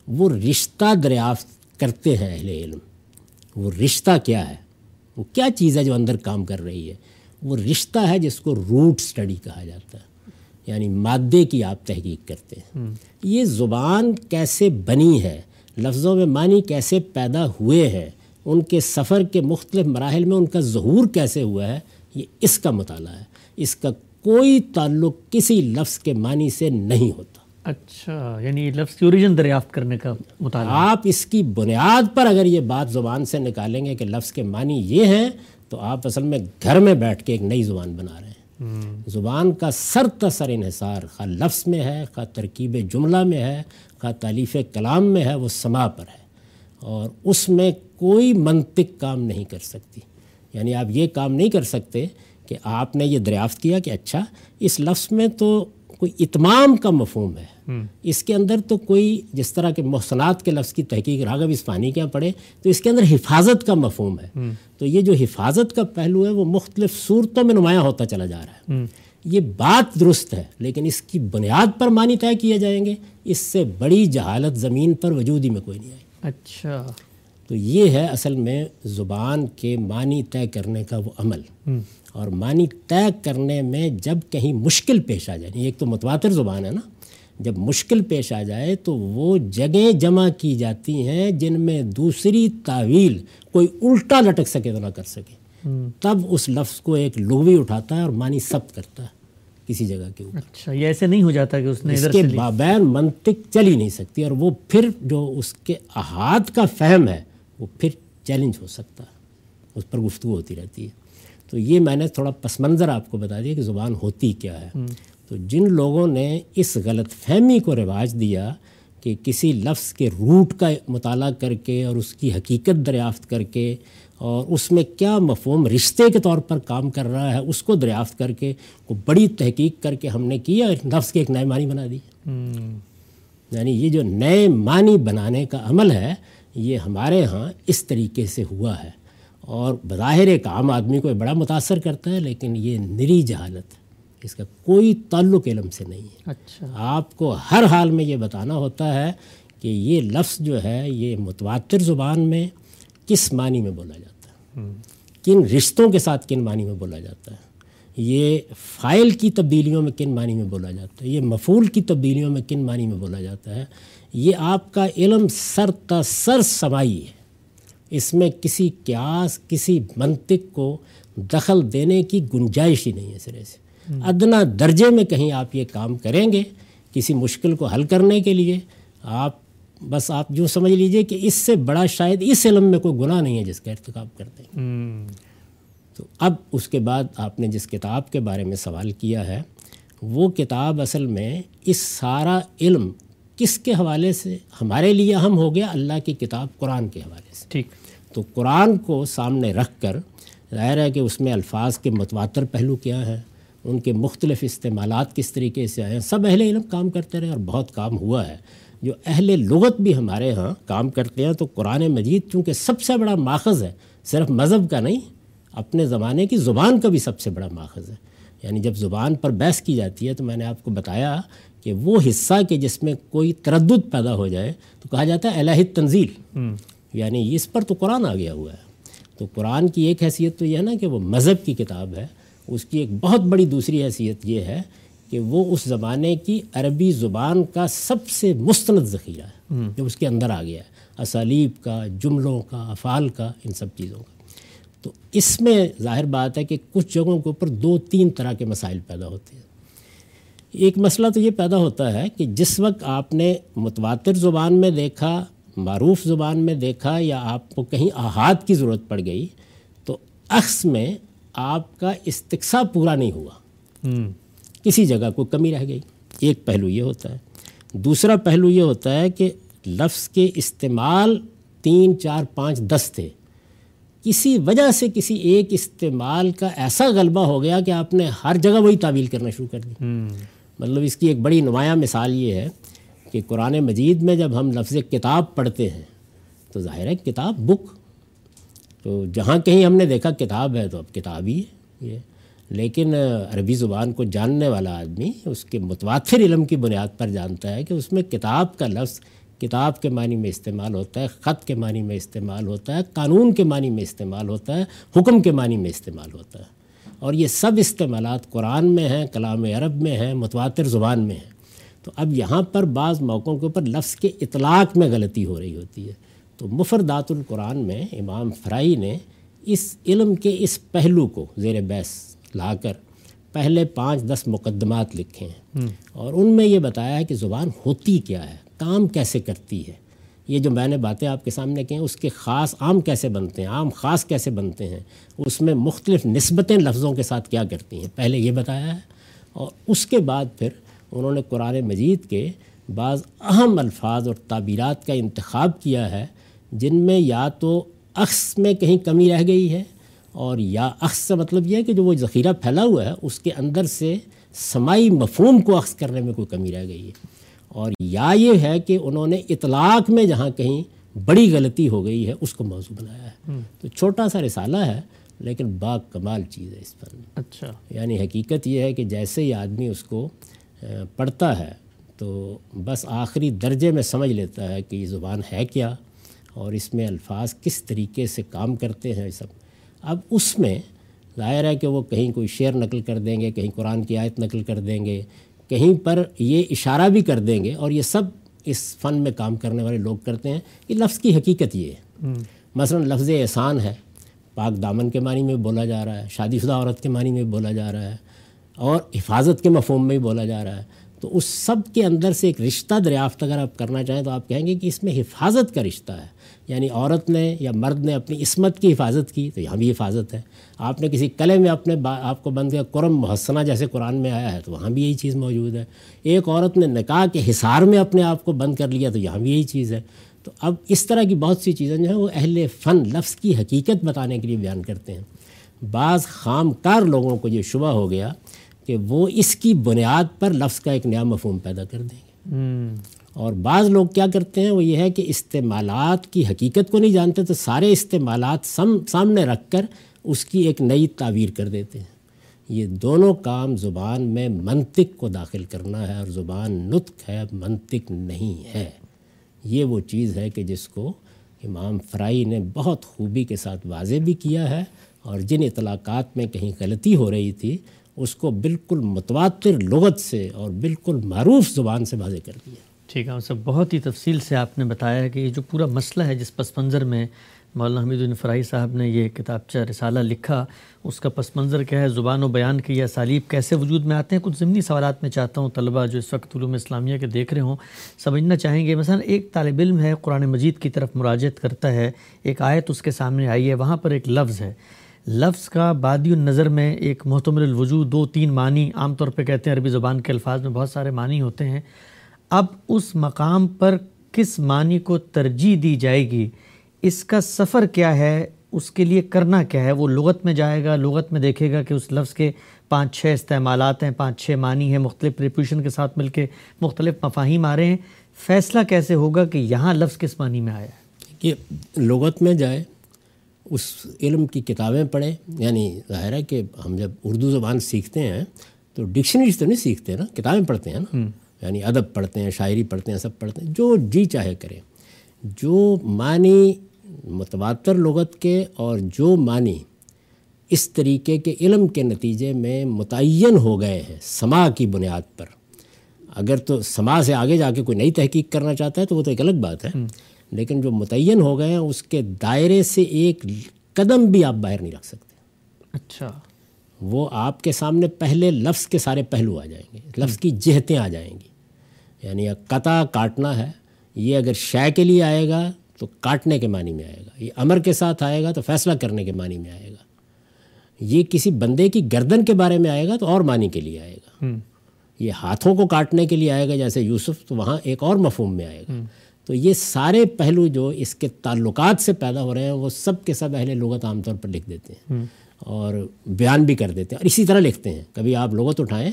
وہ رشتہ دریافت کرتے ہیں اہل علم۔ وہ رشتہ کیا ہے؟ وہ کیا چیز ہے جو اندر کام کر رہی ہے؟ وہ رشتہ ہے جس کو روٹ سٹڈی کہا جاتا ہے یعنی مادے کی آپ تحقیق کرتے ہیں۔ یہ زبان کیسے بنی ہے؟ لفظوں میں معنی کیسے پیدا ہوئے ہیں ان کے سفر کے مختلف مراحل میں ان کا ظہور کیسے ہوا ہے یہ اس کا مطالعہ ہے۔ اس کا کوئی تعلق کسی لفظ کے معنی سے نہیں ہوتا۔ اچھا یعنی لفظ کی اوریجن دریافت کرنے کا مطالعہ۔ آپ اس کی بنیاد پر اگر یہ بات زبان سے نکالیں گے کہ لفظ کے معنی یہ ہیں تو آپ اصل میں گھر میں بیٹھ کے ایک نئی زبان بنا رہے ہیں۔ زبان کا سر تسر انحصار خواہ لفظ میں ہے خواہ ترکیب جملہ میں ہے خواہ تعلیف کلام میں ہے وہ سما پر ہے۔ اور اس میں کوئی منطق کام نہیں کر سکتی۔ یعنی آپ یہ کام نہیں کر سکتے کہ آپ نے یہ دریافت کیا کہ اچھا اس لفظ میں تو کوئی اتمام کا مفہوم ہے۔ اس کے اندر تو کوئی جس طرح کے محسنات کے لفظ کی تحقیق راغب اس پانی کیا پڑھے تو اس کے اندر حفاظت کا مفہوم ہے۔ تو یہ جو حفاظت کا پہلو ہے وہ مختلف صورتوں میں نمایاں ہوتا چلا جا رہا ہے۔ یہ بات درست ہے لیکن اس کی بنیاد پر معنی طے کیے جائیں گے۔ اس سے بڑی جہالت زمین پر وجود ہی میں کوئی نہیں آئی۔ اچھا۔ تو یہ ہے اصل میں زبان کے معنی طے کرنے کا وہ عمل۔ اور معنی طے کرنے میں جب کہیں مشکل پیش آ جائے ایک تو متواتر زبان ہے نا جب مشکل پیش آ جائے تو وہ جگہیں جمع کی جاتی ہیں جن میں دوسری تعویل کوئی الٹا لٹک سکے تو نہ کر سکے۔ تب اس لفظ کو ایک لغوی اٹھاتا ہے اور معنی ثبت کرتا ہے کسی جگہ کے اوپر۔ اچھا یہ ایسے نہیں ہو جاتا کہ اس نے اس کے بابین منطق چل ہی نہیں سکتی اور وہ پھر جو اس کے احاد کا فہم ہے وہ پھر چیلنج ہو سکتا ہے۔ اس پر گفتگو ہوتی رہتی ہے۔ تو یہ میں نے تھوڑا پس منظر آپ کو بتا دیا کہ زبان ہوتی کیا ہے۔ تو جن لوگوں نے اس غلط فہمی کو رواج دیا کہ کسی لفظ کے روٹ کا مطالعہ کر کے اور اس کی حقیقت دریافت کر کے اور اس میں کیا مفہوم رشتے کے طور پر کام کر رہا ہے اس کو دریافت کر کے وہ بڑی تحقیق کر کے ہم نے کیا لفظ کے ایک نئے معنی بنا دی۔ یعنی یہ جو نئے معنی بنانے کا عمل ہے یہ ہمارے ہاں اس طریقے سے ہوا ہے۔ اور بظاہر ایک عام آدمی کو بڑا متاثر کرتا ہے لیکن یہ نری جہالت ہے۔ اس کا کوئی تعلق علم سے نہیں ہے۔ اچھا۔ آپ کو ہر حال میں یہ بتانا ہوتا ہے کہ یہ لفظ جو ہے یہ متواتر زبان میں کس معنی میں بولا جاتا ہے؟ کن رشتوں کے ساتھ کن معنی میں بولا جاتا ہے؟ یہ فائل کی تبدیلیوں میں کن معنی میں بولا جاتا ہے؟ یہ مفول کی تبدیلیوں میں کن معنی میں بولا جاتا ہے؟ یہ آپ کا علم سر تسر سمائی ہے۔ اس میں کسی قیاس، کسی منطق کو دخل دینے کی گنجائش ہی نہیں ہے سرے سے۔ ادنا درجے میں کہیں آپ یہ کام کریں گے کسی مشکل کو حل کرنے کے لیے، آپ بس آپ جو سمجھ لیجیے کہ اس سے بڑا شاید اس علم میں کوئی گناہ نہیں ہے جس کا ارتکاب کرتے ہیں۔ تو اب اس کے بعد آپ نے جس کتاب کے بارے میں سوال کیا ہے وہ کتاب اصل میں اس سارا علم کس کے حوالے سے؟ ہمارے لیے اہم ہو گیا اللہ کی کتاب قرآن کے حوالے سے۔ ٹھیک۔ تو قرآن کو سامنے رکھ کر ظاہر ہے کہ اس میں الفاظ کے متواتر پہلو کیا ہیں ان کے مختلف استعمالات کس طریقے سے آئے ہیں سب اہل علم کام کرتے رہے اور بہت کام ہوا ہے۔ جو اہل لغت بھی ہمارے ہاں کام کرتے ہیں تو قرآن مجید چونکہ سب سے بڑا ماخذ ہے صرف مذہب کا نہیں اپنے زمانے کی زبان کا بھی سب سے بڑا ماخذ ہے۔ یعنی جب زبان پر بحث کی جاتی ہے تو میں نے آپ کو بتایا کہ وہ حصہ کہ جس میں کوئی تردد پیدا ہو جائے تو کہا جاتا ہے الہی تنزیل یعنی اس پر تو قرآن آ گیا ہوا ہے۔ تو قرآن کی ایک حیثیت تو یہ ہے نا کہ وہ مذہب کی کتاب ہے اس کی ایک بہت بڑی دوسری حیثیت یہ ہے کہ وہ اس زمانے کی عربی زبان کا سب سے مستند ذخیرہ ہے جو اس کے اندر آ گیا ہے۔ اسالیب کا جملوں کا افعال کا ان سب چیزوں کا۔ تو اس میں ظاہر بات ہے کہ کچھ جگہوں کے اوپر دو تین طرح کے مسائل پیدا ہوتے ہیں۔ ایک مسئلہ تو یہ پیدا ہوتا ہے کہ جس وقت آپ نے متواتر زبان میں دیکھا معروف زبان میں دیکھا یا آپ کو کہیں احاد کی ضرورت پڑ گئی تو عکس میں آپ کا استقصا پورا نہیں ہوا۔ کسی جگہ کو کمی رہ گئی۔ ایک پہلو یہ ہوتا ہے۔ دوسرا پہلو یہ ہوتا ہے کہ لفظ کے استعمال تین چار پانچ دس تھے۔ کسی وجہ سے کسی ایک استعمال کا ایسا غلبہ ہو گیا کہ آپ نے ہر جگہ وہی تعویل کرنا شروع کر دی۔ مطلب اس کی ایک بڑی نمایاں مثال یہ ہے کہ قرآن مجید میں جب ہم لفظ کتاب پڑھتے ہیں تو ظاہر ہے کتاب بک۔ تو جہاں کہیں ہم نے دیکھا کتاب ہے تو اب کتاب ہی ہے۔ یہ لیکن عربی زبان کو جاننے والا آدمی اس کے متواتر علم کی بنیاد پر جانتا ہے کہ اس میں کتاب کا لفظ کتاب کے معنی میں استعمال ہوتا ہے، خط کے معنی میں استعمال ہوتا ہے، قانون کے معنی میں استعمال ہوتا ہے، حکم کے معنی میں استعمال ہوتا ہے۔ اور یہ سب استعمالات قرآن میں ہیں، کلام عرب میں ہیں، متواتر زبان میں ہیں۔ تو اب یہاں پر بعض موقعوں کے اوپر لفظ کے اطلاق میں غلطی ہو رہی ہوتی ہے۔ تو مفردات القرآن میں امام فرائی نے اس علم کے اس پہلو کو زیر بیس لا کر پہلے پانچ دس مقدمات لکھے ہیں اور ان میں یہ بتایا ہے کہ زبان ہوتی کیا ہے، کام کیسے کرتی ہے۔ یہ جو میں نے باتیں آپ کے سامنے کہیں اس کے خاص عام کیسے بنتے ہیں، عام خاص کیسے بنتے ہیں، اس میں مختلف نسبتیں لفظوں کے ساتھ کیا کرتی ہیں۔ پہلے یہ بتایا ہے اور اس کے بعد پھر انہوں نے قرآن مجید کے بعض اہم الفاظ اور تعبیرات کا انتخاب کیا ہے، جن میں یا تو عکس میں کہیں کمی رہ گئی ہے اور یا عکس سے مطلب یہ ہے کہ جو وہ ذخیرہ پھیلا ہوا ہے اس کے اندر سے سمائی مفہوم کو عکس کرنے میں کوئی کمی رہ گئی ہے۔ اور یا یہ ہے کہ انہوں نے اطلاق میں جہاں کہیں بڑی غلطی ہو گئی ہے اس کو موضوع بنایا ہے۔ تو چھوٹا سا رسالہ ہے لیکن با کمال چیز ہے اس پر۔ اچھا۔ یعنی حقیقت یہ ہے کہ جیسے ہی آدمی اس کو پڑھتا ہے تو بس آخری درجے میں سمجھ لیتا ہے کہ یہ زبان ہے کیا اور اس میں الفاظ کس طریقے سے کام کرتے ہیں سب۔ اب اس میں ظاہر ہے کہ وہ کہیں کوئی شعر نقل کر دیں گے کہیں قرآن کی آیت نقل کر دیں گے کہیں پر یہ اشارہ بھی کر دیں گے اور یہ سب اس فن میں کام کرنے والے لوگ کرتے ہیں۔ کہ لفظ کی حقیقت یہ ہے۔ مثلا لفظ احسان ہے پاک دامن کے معنی میں بولا جا رہا ہے شادی شدہ عورت کے معنی میں بولا جا رہا ہے اور حفاظت کے مفہوم میں بھی بولا جا رہا ہے۔ تو اس سب کے اندر سے ایک رشتہ دریافت اگر آپ کرنا چاہیں تو آپ کہیں گے کہ اس میں حفاظت کا رشتہ ہے۔ یعنی عورت نے یا مرد نے اپنی عصمت کی حفاظت کی، تو یہاں بھی حفاظت ہے۔ آپ نے کسی قلعے میں اپنے آپ کو بند کیا قرم محسنہ جیسے قرآن میں آیا ہے، تو وہاں بھی یہی چیز موجود ہے۔ ایک عورت نے نکاح کے حصار میں اپنے آپ کو بند کر لیا، تو یہاں بھی یہی چیز ہے۔ تو اب اس طرح کی بہت سی چیزیں جو ہیں، وہ اہل فن لفظ کی حقیقت بتانے کے لیے بیان کرتے ہیں۔ بعض خام کار لوگوں کو یہ شبہ ہو گیا کہ وہ اس کی بنیاد پر لفظ کا ایک نیا مفہوم پیدا کر دیں گے۔ اور بعض لوگ کیا کرتے ہیں، وہ یہ ہے کہ استعمالات کی حقیقت کو نہیں جانتے، تو سارے استعمالات سم، سامنے رکھ کر اس کی ایک نئی تعبیر کر دیتے ہیں۔ یہ دونوں کام زبان میں منطق کو داخل کرنا ہے اور زبان نطق ہے، منطق نہیں ہے۔ یہ وہ چیز ہے کہ جس کو امام فرائی نے بہت خوبی کے ساتھ واضح بھی کیا ہے اور جن اطلاقات میں کہیں غلطی ہو رہی تھی، اس کو بالکل متواتر لغت سے اور بالکل معروف زبان سے واضح کر دیا۔ ٹھیک ہے سب بہت ہی تفصیل سے آپ نے بتایا کہ یہ جو پورا مسئلہ ہے، جس پس منظر میں مولانا حمید الدین فرائی صاحب نے یہ کتابچہ رسالہ لکھا، اس کا پس منظر کیا ہے؟ زبان و بیان کی یہ اسالیب کیسے وجود میں آتے ہیں؟ کچھ ضمنی سوالات میں چاہتا ہوں طلبہ جو اس وقت علوم اسلامیہ کے دیکھ رہے ہوں سمجھنا چاہیں گے، مثلا ایک طالب علم ہے، قرآن مجید کی طرف مراجعت کرتا ہے، ایک آیت اس کے سامنے آئی ہے، وہاں پر ایک لفظ ہے۔ لفظ کا بادی النظر میں ایک محتمل الوجود، دو تین معنی عام طور پہ کہتے ہیں، عربی زبان کے الفاظ میں بہت سارے معنی ہوتے ہیں۔ اب اس مقام پر کس معنی کو ترجیح دی جائے گی؟ اس کا سفر کیا ہے؟ اس کے لیے کرنا کیا ہے؟ وہ لغت میں جائے گا لغت میں دیکھے گا کہ اس لفظ کے پانچ چھ استعمالات ہیں پانچ چھ معنی ہیں مختلف پریپوشن کے ساتھ مل کے مختلف مفاہیم آ رہے ہیں۔ فیصلہ کیسے ہوگا کہ یہاں لفظ کس معنی میں آیا ہے؟ کہ لغت میں جائے اس علم کی کتابیں پڑھیں۔ یعنی ظاہر ہے کہ ہم جب اردو زبان سیکھتے ہیں تو ڈکشنریز تو نہیں سیکھتے نا کتابیں پڑھتے ہیں نا۔ یعنی ادب پڑھتے ہیں شاعری پڑھتے ہیں سب پڑھتے ہیں جو جی چاہے کریں۔ جو معنی متواتر لغت کے اور جو معنی اس طریقے کے علم کے نتیجے میں متعین ہو گئے ہیں سما کی بنیاد پر۔ اگر تو سما سے آگے جا کے کوئی نئی تحقیق کرنا چاہتا ہے تو وہ تو ایک الگ بات ہے۔ لیکن جو متعین ہو گئے ہیں اس کے دائرے سے ایک قدم بھی آپ باہر نہیں رکھ سکتے۔ اچھا۔ وہ آپ کے سامنے پہلے لفظ کے سارے پہلو آ جائیں گے لفظ کی جہتیں آ جائیں گی۔ یعنی قطع کاٹنا ہے یہ اگر شے کے لیے آئے گا تو کاٹنے کے معنی میں آئے گا یہ امر کے ساتھ آئے گا تو فیصلہ کرنے کے معنی میں آئے گا۔ یہ کسی بندے کی گردن کے بارے میں آئے گا تو اور معنی کے لیے آئے گا۔ یہ ہاتھوں کو کاٹنے کے لیے آئے گا جیسے یوسف تو وہاں ایک اور مفہوم میں آئے گا۔ تو یہ سارے پہلو جو اس کے تعلقات سے پیدا ہو رہے ہیں وہ سب کے سب اہل لغت عام طور پر لکھ دیتے ہیں اور بیان بھی کر دیتے ہیں اور اسی طرح لکھتے ہیں۔ کبھی آپ لغت اٹھائیں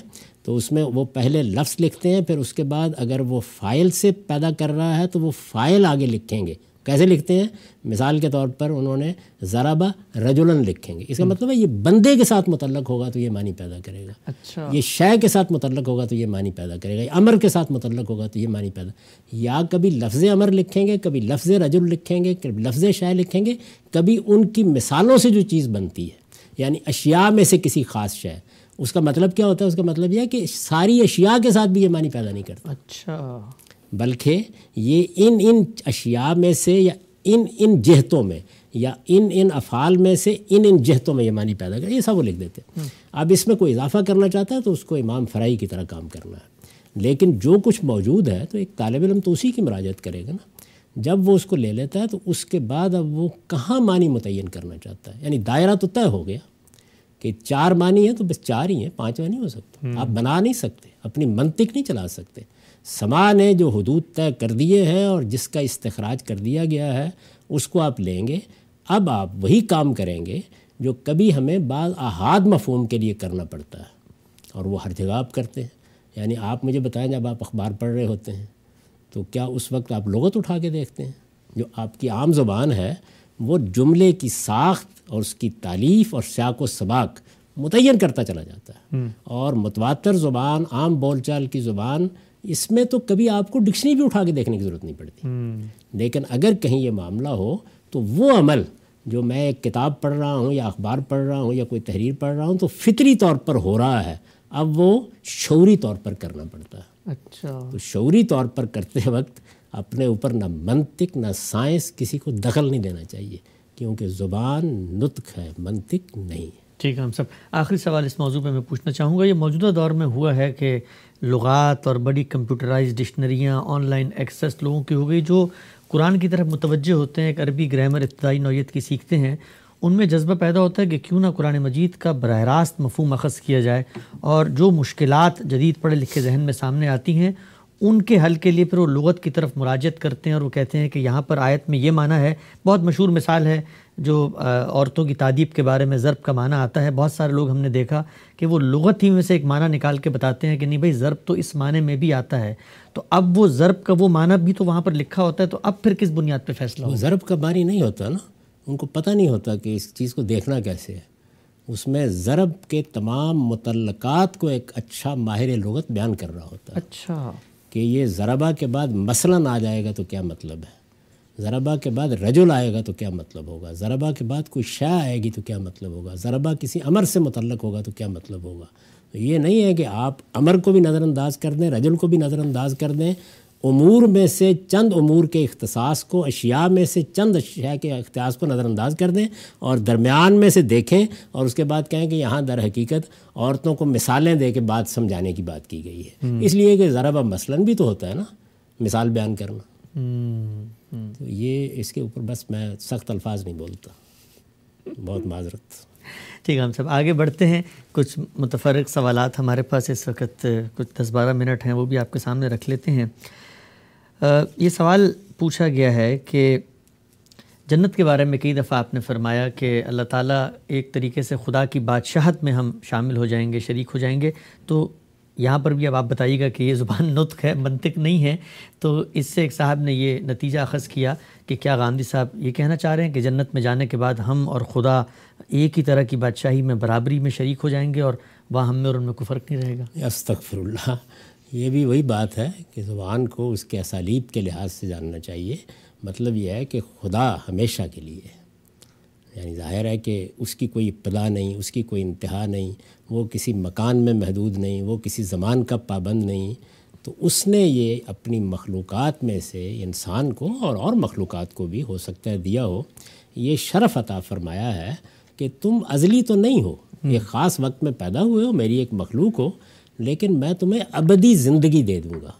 تو اس میں وہ پہلے لفظ لکھتے ہیں پھر اس کے بعد اگر وہ فائل سے پیدا کر رہا ہے تو وہ فائل آگے لکھیں گے۔ کیسے لکھتے ہیں؟ مثال کے طور پر انہوں نے ذرابہ رجولن لکھیں گے۔ اس کا مطلب ہے یہ بندے کے ساتھ متعلق ہوگا تو یہ معنی پیدا کرے گا۔ اچھا۔ یہ شے کے ساتھ متعلق ہوگا تو یہ معنی پیدا کرے گا۔ امر کے ساتھ متعلق ہوگا تو یہ معنی پیدا یا کبھی لفظ امر لکھیں گے کبھی لفظ رجل لکھیں گے کبھی لفظ شے لکھیں گے۔ کبھی ان کی مثالوں سے جو چیز بنتی ہے یعنی اشیاء میں سے کسی خاص شے۔ اس کا مطلب کیا ہوتا ہے؟ اس کا مطلب یہ ہے کہ ساری اشیاء کے ساتھ بھی یہ معنی پیدا نہیں کرتا۔ اچھا۔ بلکہ یہ ان ان اشیاء میں سے یا ان ان جہتوں میں یا ان ان افعال میں سے ان ان جہتوں میں یہ معنی پیدا کرے یہ سب وہ لکھ دیتے ہیں۔ اب اس میں کوئی اضافہ کرنا چاہتا ہے تو اس کو امام فرائی کی طرح کام کرنا ہے۔ لیکن جو کچھ موجود ہے تو ایک طالب علم تو اسی کی مراجعت کرے گا نا۔ جب وہ اس کو لے لیتا ہے تو اس کے بعد اب وہ کہاں معنی متعین کرنا چاہتا ہے؟ یعنی دائرہ تو طے ہو گیا۔ کہ چار معنی ہیں تو بس چار ہی ہیں پانچ نہیں ہو سکتا آپ بنا نہیں سکتے اپنی منطق نہیں چلا سکتے۔ سما نے جو حدود طے کر دیے ہیں اور جس کا استخراج کر دیا گیا ہے اس کو آپ لیں گے۔ اب آپ وہی کام کریں گے جو کبھی ہمیں بعض احاد مفہوم کے لیے کرنا پڑتا ہے اور وہ ہر جگہ آپ کرتے ہیں۔ یعنی آپ مجھے بتائیں جب آپ اخبار پڑھ رہے ہوتے ہیں تو کیا اس وقت آپ لغت اٹھا کے دیکھتے ہیں؟ جو آپ کی عام زبان ہے وہ جملے کی ساخت اور اس کی تعلیف اور سیاق و سباق متعین کرتا چلا جاتا ہے۔ اور متواتر زبان عام بول چال کی زبان اس میں تو کبھی آپ کو ڈکشنری بھی اٹھا کے دیکھنے کی ضرورت نہیں پڑتی۔ لیکن اگر کہیں یہ معاملہ ہو تو وہ عمل جو میں ایک کتاب پڑھ رہا ہوں یا اخبار پڑھ رہا ہوں یا کوئی تحریر پڑھ رہا ہوں تو فطری طور پر ہو رہا ہے۔ اب وہ شعوری طور پر کرنا پڑتا ہے۔ اچھا۔ تو شعوری طور پر کرتے وقت اپنے اوپر نہ منطق، نہ سائنس کسی کو دخل نہیں دینا چاہیے، کیونکہ زبان نطق ہے، منطق نہیں۔ ٹھیک ہے ہم سب، آخری سوال اس موضوع پہ میں پوچھنا چاہوں گا، یہ موجودہ دور میں ہوا ہے کہ لغات اور بڑی کمپیوٹرائز ڈکشنریاں آن لائن ایکسیس لوگوں کی ہو گئی، جو قرآن کی طرف متوجہ ہوتے ہیں، ایک عربی گرامر ابتدائی نوعیت کی سیکھتے ہیں۔ ان میں جذبہ پیدا ہوتا ہے کہ کیوں نہ قرآن مجید کا براہ راست مفہوم اخذ کیا جائے اور جو مشکلات جدید پڑھے لکھے ذہن میں سامنے آتی ہیں ان کے حل کے لیے پھر وہ لغت کی طرف مراجت کرتے ہیں اور وہ کہتے ہیں کہ یہاں پر آیت میں یہ معنی ہے بہت مشہور مثال ہے جو عورتوں کی تعدیب کے بارے میں ضرب کا معنی آتا ہے۔ بہت سارے لوگ ہم نے دیکھا کہ وہ لغت ہی میں سے ایک معنی نکال کے بتاتے ہیں کہ نہیں بھائی ضرب تو اس معنی میں بھی آتا ہے۔ تو اب وہ ضرب کا وہ معنی بھی تو وہاں پر لکھا ہوتا ہے تو اب پھر کس بنیاد پہ فیصلہ ہو ضرب کا معنی نہیں ہوتا نا۔ ان کو پتہ نہیں ہوتا کہ اس چیز کو دیکھنا کیسے ہے۔ اس میں ضرب کے تمام متعلقات کو ایک اچھا ماہر لغت بیان کر رہا ہوتا ہے۔ اچھا۔ کہ یہ ضربہ کے بعد مثلاً آ جائے گا تو کیا مطلب ہے؟ ضربہ کے بعد رجل آئے گا تو کیا مطلب ہوگا؟ ضربہ کے بعد کوئی شے آئے گی تو کیا مطلب ہوگا؟ ضربہ کسی امر سے متعلق ہوگا تو کیا مطلب ہوگا؟ یہ نہیں ہے کہ آپ امر کو بھی نظر انداز کر دیں، رجل کو بھی نظر انداز کر دیں امور میں سے چند امور کے اختصاص کو اشیاء میں سے چند اشیاء کے اختصاص کو نظر انداز کر دیں اور درمیان میں سے دیکھیں اور اس کے بعد کہیں کہ یہاں در حقیقت عورتوں کو مثالیں دے کے بات سمجھانے کی بات کی گئی ہے۔ اس لیے کہ ضربہ مثلاً بھی تو ہوتا ہے نا مثال بیان کرنا۔ تو یہ اس کے اوپر بس میں سخت الفاظ نہیں بولتا۔ بہت معذرت۔ ٹھیک ہے ہم سب آگے بڑھتے ہیں۔ کچھ متفرق سوالات ہمارے پاس اس وقت کچھ دس بارہ منٹ ہیں وہ بھی آپ کے سامنے رکھ لیتے ہیں۔ یہ سوال پوچھا گیا ہے کہ جنت کے بارے میں کئی دفعہ آپ نے فرمایا کہ اللہ تعالیٰ ایک طریقے سے خدا کی بادشاہت میں ہم شامل ہو جائیں گے، شریک ہو جائیں گے۔ تو یہاں پر بھی اب آپ بتائیے گا کہ یہ زبان [LAUGHS] نطق ہے، منطق نہیں ہے۔ تو اس سے ایک صاحب نے یہ نتیجہ اخذ کیا کہ کیا گاندھی صاحب یہ کہنا چاہ رہے ہیں کہ جنت میں جانے کے بعد ہم اور خدا ایک ہی طرح کی بادشاہی میں برابری میں شریک ہو جائیں گے اور وہاں ہم میں اور ان میں کوئی فرق نہیں رہے گا؟ استغفر اللہ۔ یہ بھی وہی بات ہے کہ زبان کو اس کے اسالیب کے لحاظ سے جاننا چاہیے۔ مطلب یہ ہے کہ خدا ہمیشہ کے لیے ہے۔ یعنی ظاہر ہے کہ اس کی کوئی ابتدا نہیں اس کی کوئی انتہا نہیں وہ کسی مکان میں محدود نہیں وہ کسی زمان کا پابند نہیں۔ تو اس نے یہ اپنی مخلوقات میں سے انسان کو اور اور مخلوقات کو بھی ہو سکتا ہے دیا ہو۔ یہ شرف عطا فرمایا ہے کہ تم ازلی تو نہیں ہو ایک خاص وقت میں پیدا ہوئے ہو میری ایک مخلوق ہو۔ لیکن میں تمہیں ابدی زندگی دے دوں گا۔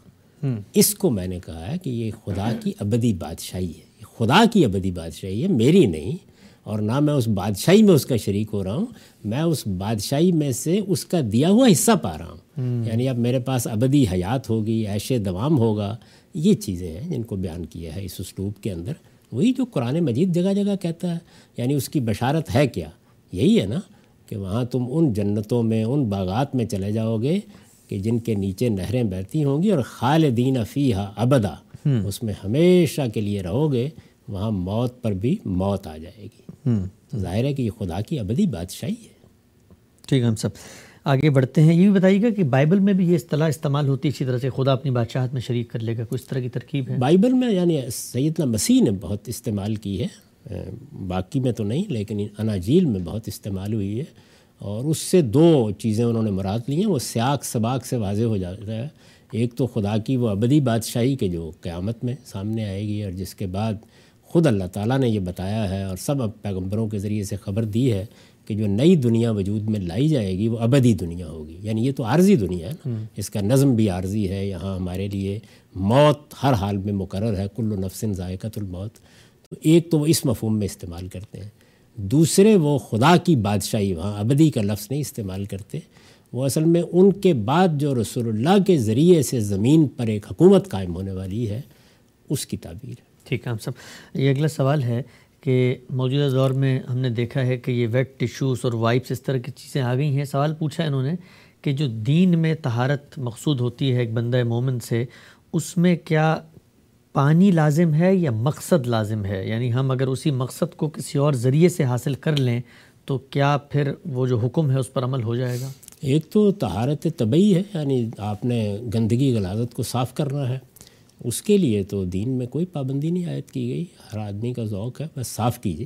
اس کو میں نے کہا ہے کہ یہ خدا کی ابدی بادشاہی ہے۔ یہ خدا کی ابدی بادشاہی ہے میری نہیں۔ اور نہ میں اس بادشاہی میں اس کا شریک ہو رہا ہوں میں اس بادشاہی میں سے اس کا دیا ہوا حصہ پا رہا ہوں۔ یعنی اب میرے پاس ابدی حیات ہوگی ایش دوام ہوگا۔ یہ چیزیں ہیں جن کو بیان کیا ہے اس اسلوب کے اندر۔ وہی جو قرآن مجید جگہ جگہ کہتا ہے یعنی اس کی بشارت ہے کیا؟ یہی ہے نا۔ کہ وہاں تم ان جنتوں میں ان باغات میں چلے جاؤ گے کہ جن کے نیچے نہریں بہتی ہوں گی اور خالدین فیہا ابدا۔ اس میں ہمیشہ کے لیے رہو گے وہاں موت پر بھی موت آ جائے گی۔ ظاہر ہے کہ یہ خدا کی ابدی بادشاہی ہے۔ ٹھیک ہے ہم سب۔ آگے بڑھتے ہیں۔ یہ بھی بتائیے گا کہ بائبل میں بھی یہ اصطلاح استعمال ہوتی ہے اسی طرح سے خدا اپنی بادشاہت میں شریک کر لے گا کچھ طرح کی ترکیب ہے؟ بائبل میں یعنی سیدنا مسیح نے بہت استعمال کی ہے۔ باقی میں تو نہیں لیکن اناجیل میں بہت استعمال ہوئی ہے اور اس سے دو چیزیں انہوں نے مراد لی ہیں وہ سیاق سباق سے واضح ہو جاتا ہے۔ ایک تو خدا کی وہ ابدی بادشاہی کے جو قیامت میں سامنے آئے گی اور جس کے بعد خود اللہ تعالیٰ نے یہ بتایا ہے اور سب پیغمبروں کے ذریعے سے خبر دی ہے کہ جو نئی دنیا وجود میں لائی جائے گی وہ ابدی دنیا ہوگی۔ یعنی یہ تو عارضی دنیا ہے نا۔ اس کا نظم بھی عارضی ہے۔ یہاں ہمارے لیے موت ہر حال میں مقرر ہے۔ کل و نفس ذائقۃ الموت۔ ایک تو وہ اس مفہوم میں استعمال کرتے ہیں۔ دوسرے وہ خدا کی بادشاہی، وہاں ابدی کا لفظ نہیں استعمال کرتے۔ وہ اصل میں ان کے بعد جو رسول اللہ کے ذریعے سے زمین پر ایک حکومت قائم ہونے والی ہے، اس کی تعبیر۔ ہے ٹھیک ہے، ہم سب، یہ اگلا سوال ہے کہ موجودہ دور میں ہم نے دیکھا ہے کہ یہ ویٹ ٹیشوز اور وائپس اس طرح کی چیزیں آ گئی ہیں۔ سوال پوچھا انہوں نے کہ جو دین میں تہارت مقصود ہوتی ہے ایک بندہ مومن سے، اس میں کیا پانی لازم ہے یا مقصد لازم ہے؟ یعنی ہم اگر اسی مقصد کو کسی اور ذریعے سے حاصل کر لیں، تو کیا پھر وہ جو حکم ہے اس پر عمل ہو جائے گا؟ ایک تو تہارت طبعی ہے یعنی آپ نے گندگی غلاظت کو صاف کرنا ہے۔ اس کے لیے تو دین میں کوئی پابندی نہیں عائد کی گئی، ہر آدمی کا ذوق ہے، بس صاف کیجیے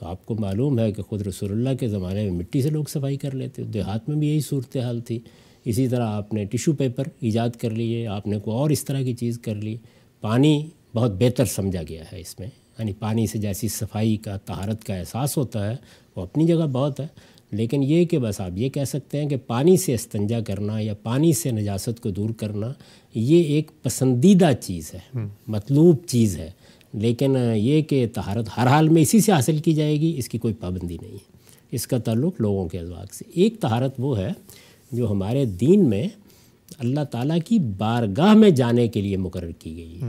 تو آپ کو معلوم ہے کہ خود رسول اللہ کے زمانے میں مٹی سے لوگ صفائی کر لیتے، دیہات میں بھی یہی صورتحال تھی۔ اسی طرح آپ نے ٹیشو پیپر ایجاد کر لیے، آپ نے کوئی اور اس طرح کی چیز کر لی۔ پانی بہت بہتر سمجھا گیا ہے اس میں۔ یعنی پانی سے جیسی صفائی کا تہارت کا احساس ہوتا ہے وہ اپنی جگہ بہت ہے۔ لیکن یہ کہ بس آپ یہ کہہ سکتے ہیں کہ پانی سے استنجا کرنا یا پانی سے نجاست کو دور کرنا یہ ایک پسندیدہ چیز ہے مطلوب چیز ہے۔ لیکن یہ کہ تہارت ہر حال میں اسی سے حاصل کی جائے گی اس کی کوئی پابندی نہیں ہے۔ اس کا تعلق لوگوں کے ازواق سے۔ ایک تہارت وہ ہے جو ہمارے دین میں اللہ تعالیٰ کی بارگاہ میں جانے کے لیے مقرر کی گئی ہے۔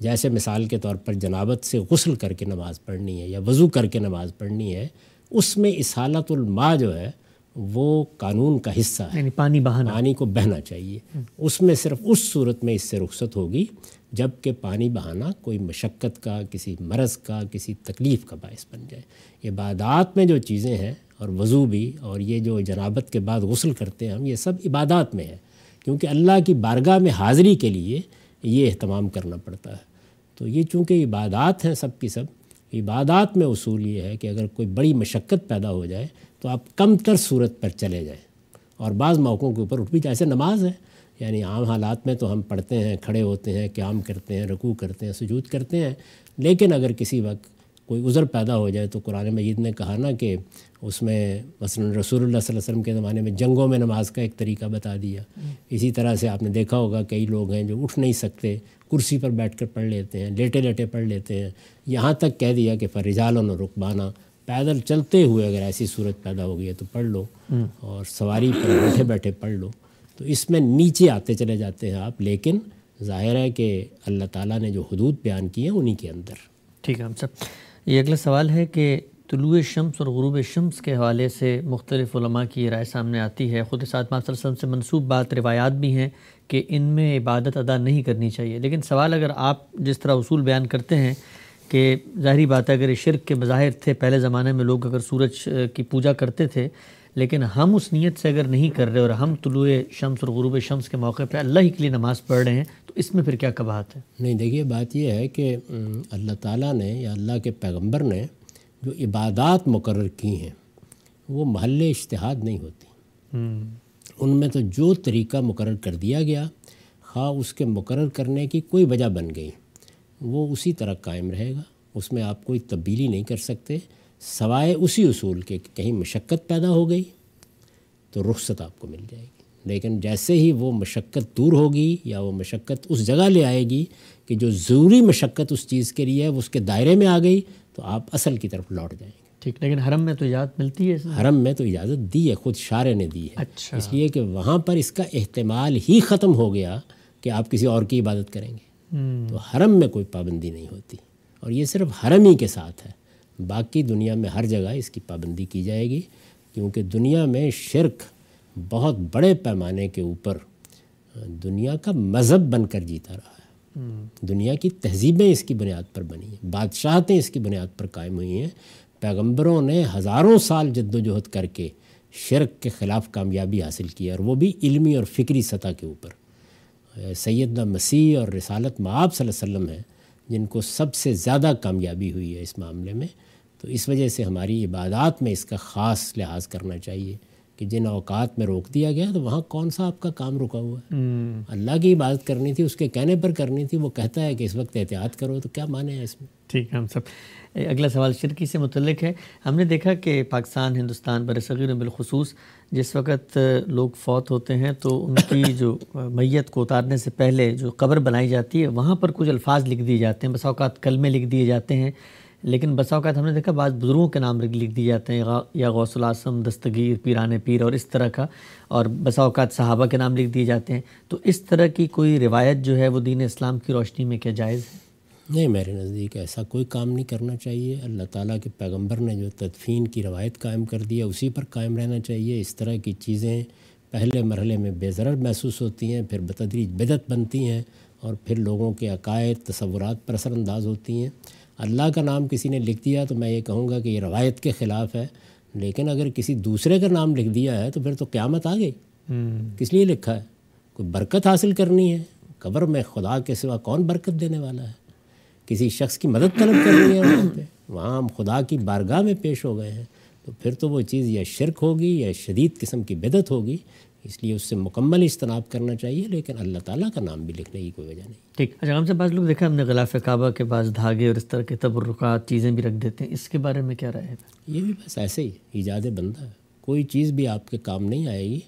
جیسے مثال کے طور پر جنابت سے غسل کر کے نماز پڑھنی ہے یا وضو کر کے نماز پڑھنی ہے اس میں اسالت الماء جو ہے وہ قانون کا حصہ ہے۔ یعنی پانی بہانا۔ پانی کو بہنا چاہیے۔ اس میں صرف اس صورت میں اس سے رخصت ہوگی جبکہ پانی بہانا کوئی مشقت کا کسی مرض کا کسی تکلیف کا باعث بن جائے۔ عبادات میں جو چیزیں ہیں اور وضو بھی اور یہ جو جنابت کے بعد غسل کرتے ہیں ہم یہ سب عبادات میں ہے کیونکہ اللہ کی بارگاہ میں حاضری کے لیے یہ اہتمام کرنا پڑتا ہے۔ تو یہ چونکہ عبادات ہیں سب کی سب، عبادات میں اصول یہ ہے کہ اگر کوئی بڑی مشقت پیدا ہو جائے تو آپ کم تر صورت پر چلے جائیں۔ اور بعض موقعوں کے اوپر اٹھ بھی جیسے نماز ہے یعنی عام حالات میں تو ہم پڑھتے ہیں، کھڑے ہوتے ہیں، قیام کرتے ہیں، رکوع کرتے ہیں، سجود کرتے ہیں۔ لیکن اگر کسی وقت کوئی عذر پیدا ہو جائے تو قرآن مجید نے کہا نا کہ اس میں مثلا رسول اللہ صلی اللہ علیہ وسلم کے زمانے میں جنگوں میں نماز کا ایک طریقہ بتا دیا۔ اسی طرح سے آپ نے دیکھا ہوگا کئی لوگ ہیں جو اٹھ نہیں سکتے کرسی پر بیٹھ کر پڑھ لیتے ہیں لیٹے لیٹے پڑھ لیتے ہیں۔ یہاں تک کہہ دیا کہ فرجال و رقبانہ پیدل چلتے ہوئے اگر ایسی صورت پیدا ہو گئی ہے تو پڑھ لو۔ اور سواری پر بیٹھے بیٹھے پڑھ لو۔ تو اس میں نیچے آتے چلے جاتے ہیں آپ لیکن ظاہر ہے کہ اللہ تعالیٰ نے جو حدود بیان کی ہیں انہی کے اندر۔ ٹھیک ہے ہم سب یہ اگلا سوال ہے کہ طلوع شمس اور غروب شمس کے حوالے سے مختلف علماء کی رائے سامنے آتی ہے۔ خود ساتھ صلی اللہ علیہ وسلم سے منصوب بات روایات بھی ہیں کہ ان میں عبادت ادا نہیں کرنی چاہیے۔ لیکن سوال اگر آپ جس طرح اصول بیان کرتے ہیں کہ ظاہری بات ہے اگر شرک کے مظاہر تھے، پہلے زمانے میں لوگ اگر سورج کی پوجا کرتے تھے، لیکن ہم اس نیت سے اگر نہیں کر رہے اور ہم طلوع شمس اور غروب شمس کے موقع پہ اللہ ہی کے لیے نماز پڑھ رہے ہیں، تو اس میں پھر کیا کباہت ہے؟ نہیں، دیکھیے، بات یہ ہے کہ اللہ تعالیٰ نے یا اللہ کے پیغمبر نے جو عبادات مقرر کی ہیں وہ محل اشتہاد نہیں ہوتی۔ ان میں تو جو طریقہ مقرر کر دیا گیا خواہ اس کے مقرر کرنے کی کوئی وجہ بن گئی وہ اسی طرح قائم رہے گا۔ اس میں آپ کوئی تبدیلی نہیں کر سکتے سوائے اسی اصول کے کہ کہیں مشقت پیدا ہو گئی تو رخصت آپ کو مل جائے گی۔ لیکن جیسے ہی وہ مشقت دور ہوگی یا وہ مشقت اس جگہ لے آئے گی کہ جو ضروری مشقت اس چیز کے لیے ہے وہ اس کے دائرے میں آ گئی تو آپ اصل کی طرف لوٹ جائیں گے۔ ٹھیک لیکن حرم میں تو اجازت ملتی ہے حرم میں تو اجازت دی ہے خود شارے نے دی ہے۔ اچھا۔ اس لیے کہ وہاں پر اس کا احتمال ہی ختم ہو گیا کہ آپ کسی اور کی عبادت کریں گے۔ تو حرم میں کوئی پابندی نہیں ہوتی۔ اور یہ صرف حرم ہی کے ساتھ ہے۔ باقی دنیا میں ہر جگہ اس کی پابندی کی جائے گی کیونکہ دنیا میں شرک بہت بڑے پیمانے کے اوپر دنیا کا مذہب بن کر جیتا رہا ہے۔ دنیا کی تہذیبیں اس کی بنیاد پر بنی ہیں، بادشاہتیں اس کی بنیاد پر قائم ہوئی ہیں۔ پیغمبروں نے ہزاروں سال جد و جہد کر کے شرک کے خلاف کامیابی حاصل کی اور وہ بھی علمی اور فکری سطح کے اوپر۔ سیدنا مسیح اور رسالت معاب صلی اللہ علیہ وسلم ہیں، جن کو سب سے زیادہ کامیابی ہوئی ہے اس معاملے میں۔ تو اس وجہ سے ہماری عبادات میں اس کا خاص لحاظ کرنا چاہیے۔ کہ جن اوقات میں روک دیا گیا تو وہاں کون سا آپ کا کام رکا ہوا ہے؟ اللہ کی عبادت کرنی تھی اس کے کہنے پر کرنی تھی وہ کہتا ہے کہ اس وقت احتیاط کرو تو کیا مانے ہیں اس میں؟ ٹھیک ہے ہم سب۔ اگلا سوال شرکی سے متعلق ہے۔ ہم نے دیکھا کہ پاکستان ہندوستان بر صغیر بالخصوص جس وقت لوگ فوت ہوتے ہیں تو ان کی [COUGHS] جو میت کو اتارنے سے پہلے جو قبر بنائی جاتی ہے وہاں پر کچھ الفاظ لکھ دیے جاتے ہیں بس اوقات کلمے لکھ دیے جاتے ہیں۔ لیکن بسا اوقات ہم نے دیکھا بعض بزرگوں کے نام لکھ دیے جاتے ہیں یا غوث العظم، دستگیر، پیران پیر اور اس طرح کا، اور بسا اوقات صحابہ کے نام لکھ دیے جاتے ہیں۔ تو اس طرح کی کوئی روایت جو ہے وہ دین اسلام کی روشنی میں کیا جائز ہے؟ نہیں، میرے نزدیک ایسا کوئی کام نہیں کرنا چاہیے۔ اللہ تعالیٰ کے پیغمبر نے جو تدفین کی روایت قائم کر دیا اسی پر قائم رہنا چاہیے۔ اس طرح کی چیزیں پہلے مرحلے میں بے ضرر محسوس ہوتی ہیں، پھر بتدریج بدت بنتی ہیں اور پھر لوگوں کے عقائد، تصورات پر اثر انداز ہوتی ہیں۔ اللہ کا نام کسی نے لکھ دیا تو میں یہ کہوں گا کہ یہ روایت کے خلاف ہے لیکن اگر کسی دوسرے کا نام لکھ دیا ہے تو پھر تو قیامت آ گئی کس لیے لکھا ہے؟ کوئی برکت حاصل کرنی ہے؟ قبر میں خدا کے سوا کون برکت دینے والا ہے؟ کسی شخص کی مدد طلب کرنی ہے وہاں پہ؟ وہاں ہم خدا کی بارگاہ میں پیش ہو گئے ہیں۔ تو پھر تو وہ چیز یا شرک ہوگی یا شدید قسم کی بدت ہوگی اس لیے اس سے مکمل اجتناب کرنا چاہیے لیکن اللہ تعالیٰ کا نام بھی لکھنے کی کوئی وجہ نہیں۔ ٹھیک اچھا ہم سے بعض لوگ دیکھا ہم نے غلاف کعبہ کے بعض دھاگے اور اس طرح کے تبرکات چیزیں بھی رکھ دیتے ہیں اس کے بارے میں کیا رائے ہے؟ یہ بھی بس ایسے ہی ایجاد بندہ ہے۔ کوئی چیز بھی آپ کے کام نہیں آئے گی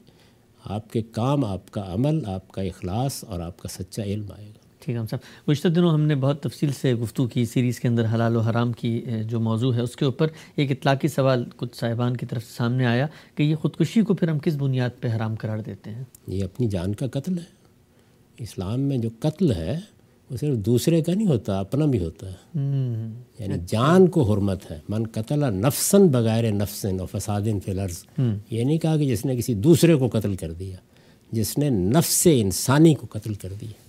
آپ کے کام آپ کا عمل آپ کا اخلاص اور آپ کا سچا علم آئے گا۔ ٹھیک ہے ہم صاحب گزشتہ دنوں ہم نے بہت تفصیل سے گفتگو کی سیریز کے اندر حلال و حرام کی جو موضوع ہے اس کے اوپر ایک اطلاقی سوال کچھ صاحبان کی طرف سے سامنے آیا کہ یہ خودکشی کو پھر ہم کس بنیاد پہ حرام قرار دیتے ہیں؟ یہ اپنی جان کا قتل ہے۔ اسلام میں جو قتل ہے وہ صرف دوسرے کا نہیں ہوتا اپنا بھی ہوتا ہے۔ یعنی جان کو حرمت ہے۔ من قتل نفسن بغیر نفسن و فساد فلرز یہ نہیں کہا کہ جس نے کسی دوسرے کو قتل کر دیا جس نے نفس انسانی کو قتل کر دیا۔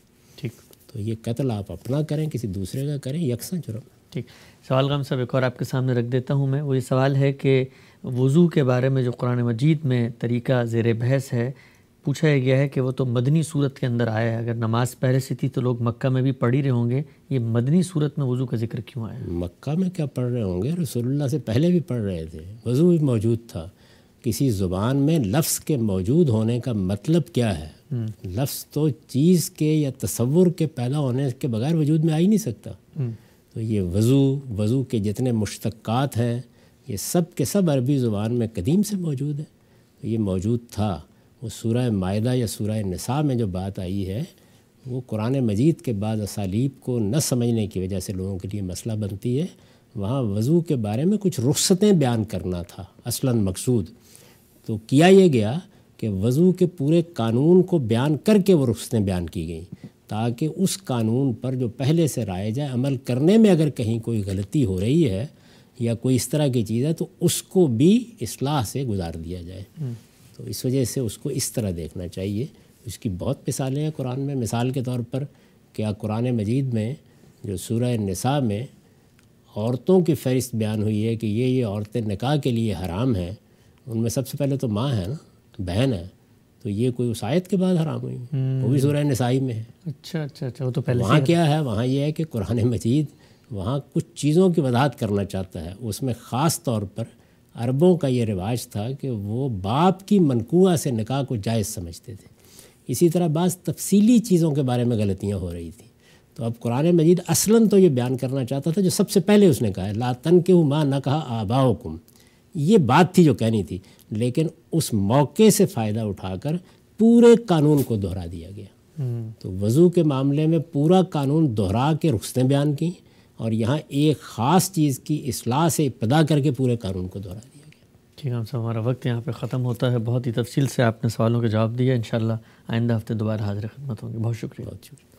تو یہ قتل آپ اپنا کریں کسی دوسرے کا کریں یکساں جرم ٹھیک۔ سوال غم صاحب ایک اور آپ کے سامنے رکھ دیتا ہوں میں۔ وہ یہ سوال ہے کہ وضو کے بارے میں جو قرآن مجید میں طریقہ زیر بحث ہے پوچھا گیا ہے کہ وہ تو مدنی صورت کے اندر آیا ہے۔ اگر نماز پہلے سے تھی تو لوگ مکہ میں بھی پڑھ ہی رہے ہوں گے۔ یہ مدنی صورت میں وضو کا ذکر کیوں آیا؟ مکہ میں کیا پڑھ رہے ہوں گے؟ رسول اللہ سے پہلے بھی پڑھ رہے تھے۔ وضو بھی موجود تھا۔ کسی زبان میں لفظ کے موجود ہونے کا مطلب کیا ہے؟ لفظ تو چیز کے یا تصور کے پیدا ہونے کے بغیر وجود میں آ ہی نہیں سکتا۔ تو یہ وضو وضو کے جتنے مشتقات ہیں یہ سب کے سب عربی زبان میں قدیم سے موجود ہے یہ موجود تھا۔ وہ سورہ معدہ یا سورہ نساء میں جو بات آئی ہے وہ قرآن مجید کے بعد اسالیب کو نہ سمجھنے کی وجہ سے لوگوں کے لیے مسئلہ بنتی ہے۔ وہاں وضو کے بارے میں کچھ رخصتیں بیان کرنا تھا۔ اصلاً مقصود۔ تو کیا یہ گیا کہ وضو کے پورے قانون کو بیان کر کے وہ رخصتیں بیان کی گئیں تاکہ اس قانون پر جو پہلے سے رائے جائے عمل کرنے میں اگر کہیں کوئی غلطی ہو رہی ہے یا کوئی اس طرح کی چیز ہے تو اس کو بھی اصلاح سے گزار دیا جائے۔ تو اس وجہ سے اس کو اس طرح دیکھنا چاہیے۔ اس کی بہت مثالیں ہیں قرآن میں۔ مثال کے طور پر کیا قرآن مجید میں جو سورہ نساء میں عورتوں کی فہرست بیان ہوئی ہے کہ یہ یہ عورتیں نکاح کے لیے حرام ہیں ان میں سب سے پہلے تو ماں ہے نا بہن ہے تو یہ کوئی آیت کے بعد حرام ہوئی۔ وہ بھی سورہ نسائی میں ہے۔ اچھا اچھا اچھا وہ تو پہلے وہاں کیا ہے؟ وہاں یہ ہے کہ قرآن مجید وہاں کچھ چیزوں کی وضاحت کرنا چاہتا ہے۔ اس میں خاص طور پر عربوں کا یہ رواج تھا کہ وہ باپ کی منقوع سے نکاح کو جائز سمجھتے تھے۔ اسی طرح بعض تفصیلی چیزوں کے بارے میں غلطیاں ہو رہی تھیں۔ تو اب قرآن مجید اصلاً تو یہ بیان کرنا چاہتا تھا جو سب سے پہلے اس نے کہا ہے لا تن کے ماں نہ کہا آباؤ کم یہ بات تھی جو کہنی تھی لیکن اس موقع سے فائدہ اٹھا کر پورے قانون کو دہرا دیا گیا۔ تو وضو کے معاملے میں پورا قانون دہرا کے رخصتیں بیان کی اور یہاں ایک خاص چیز کی اصلاح سے ابتدا کر کے پورے قانون کو دہرا دیا گیا۔ ٹھیک ہے صاحب ہمارا وقت یہاں پہ ختم ہوتا ہے۔ بہت ہی تفصیل سے آپ نے سوالوں کے جواب دیا انشاءاللہ آئندہ ہفتے دوبارہ حاضر خدمت ہوں گے۔ بہت شکریہ۔ بہت شکریہ۔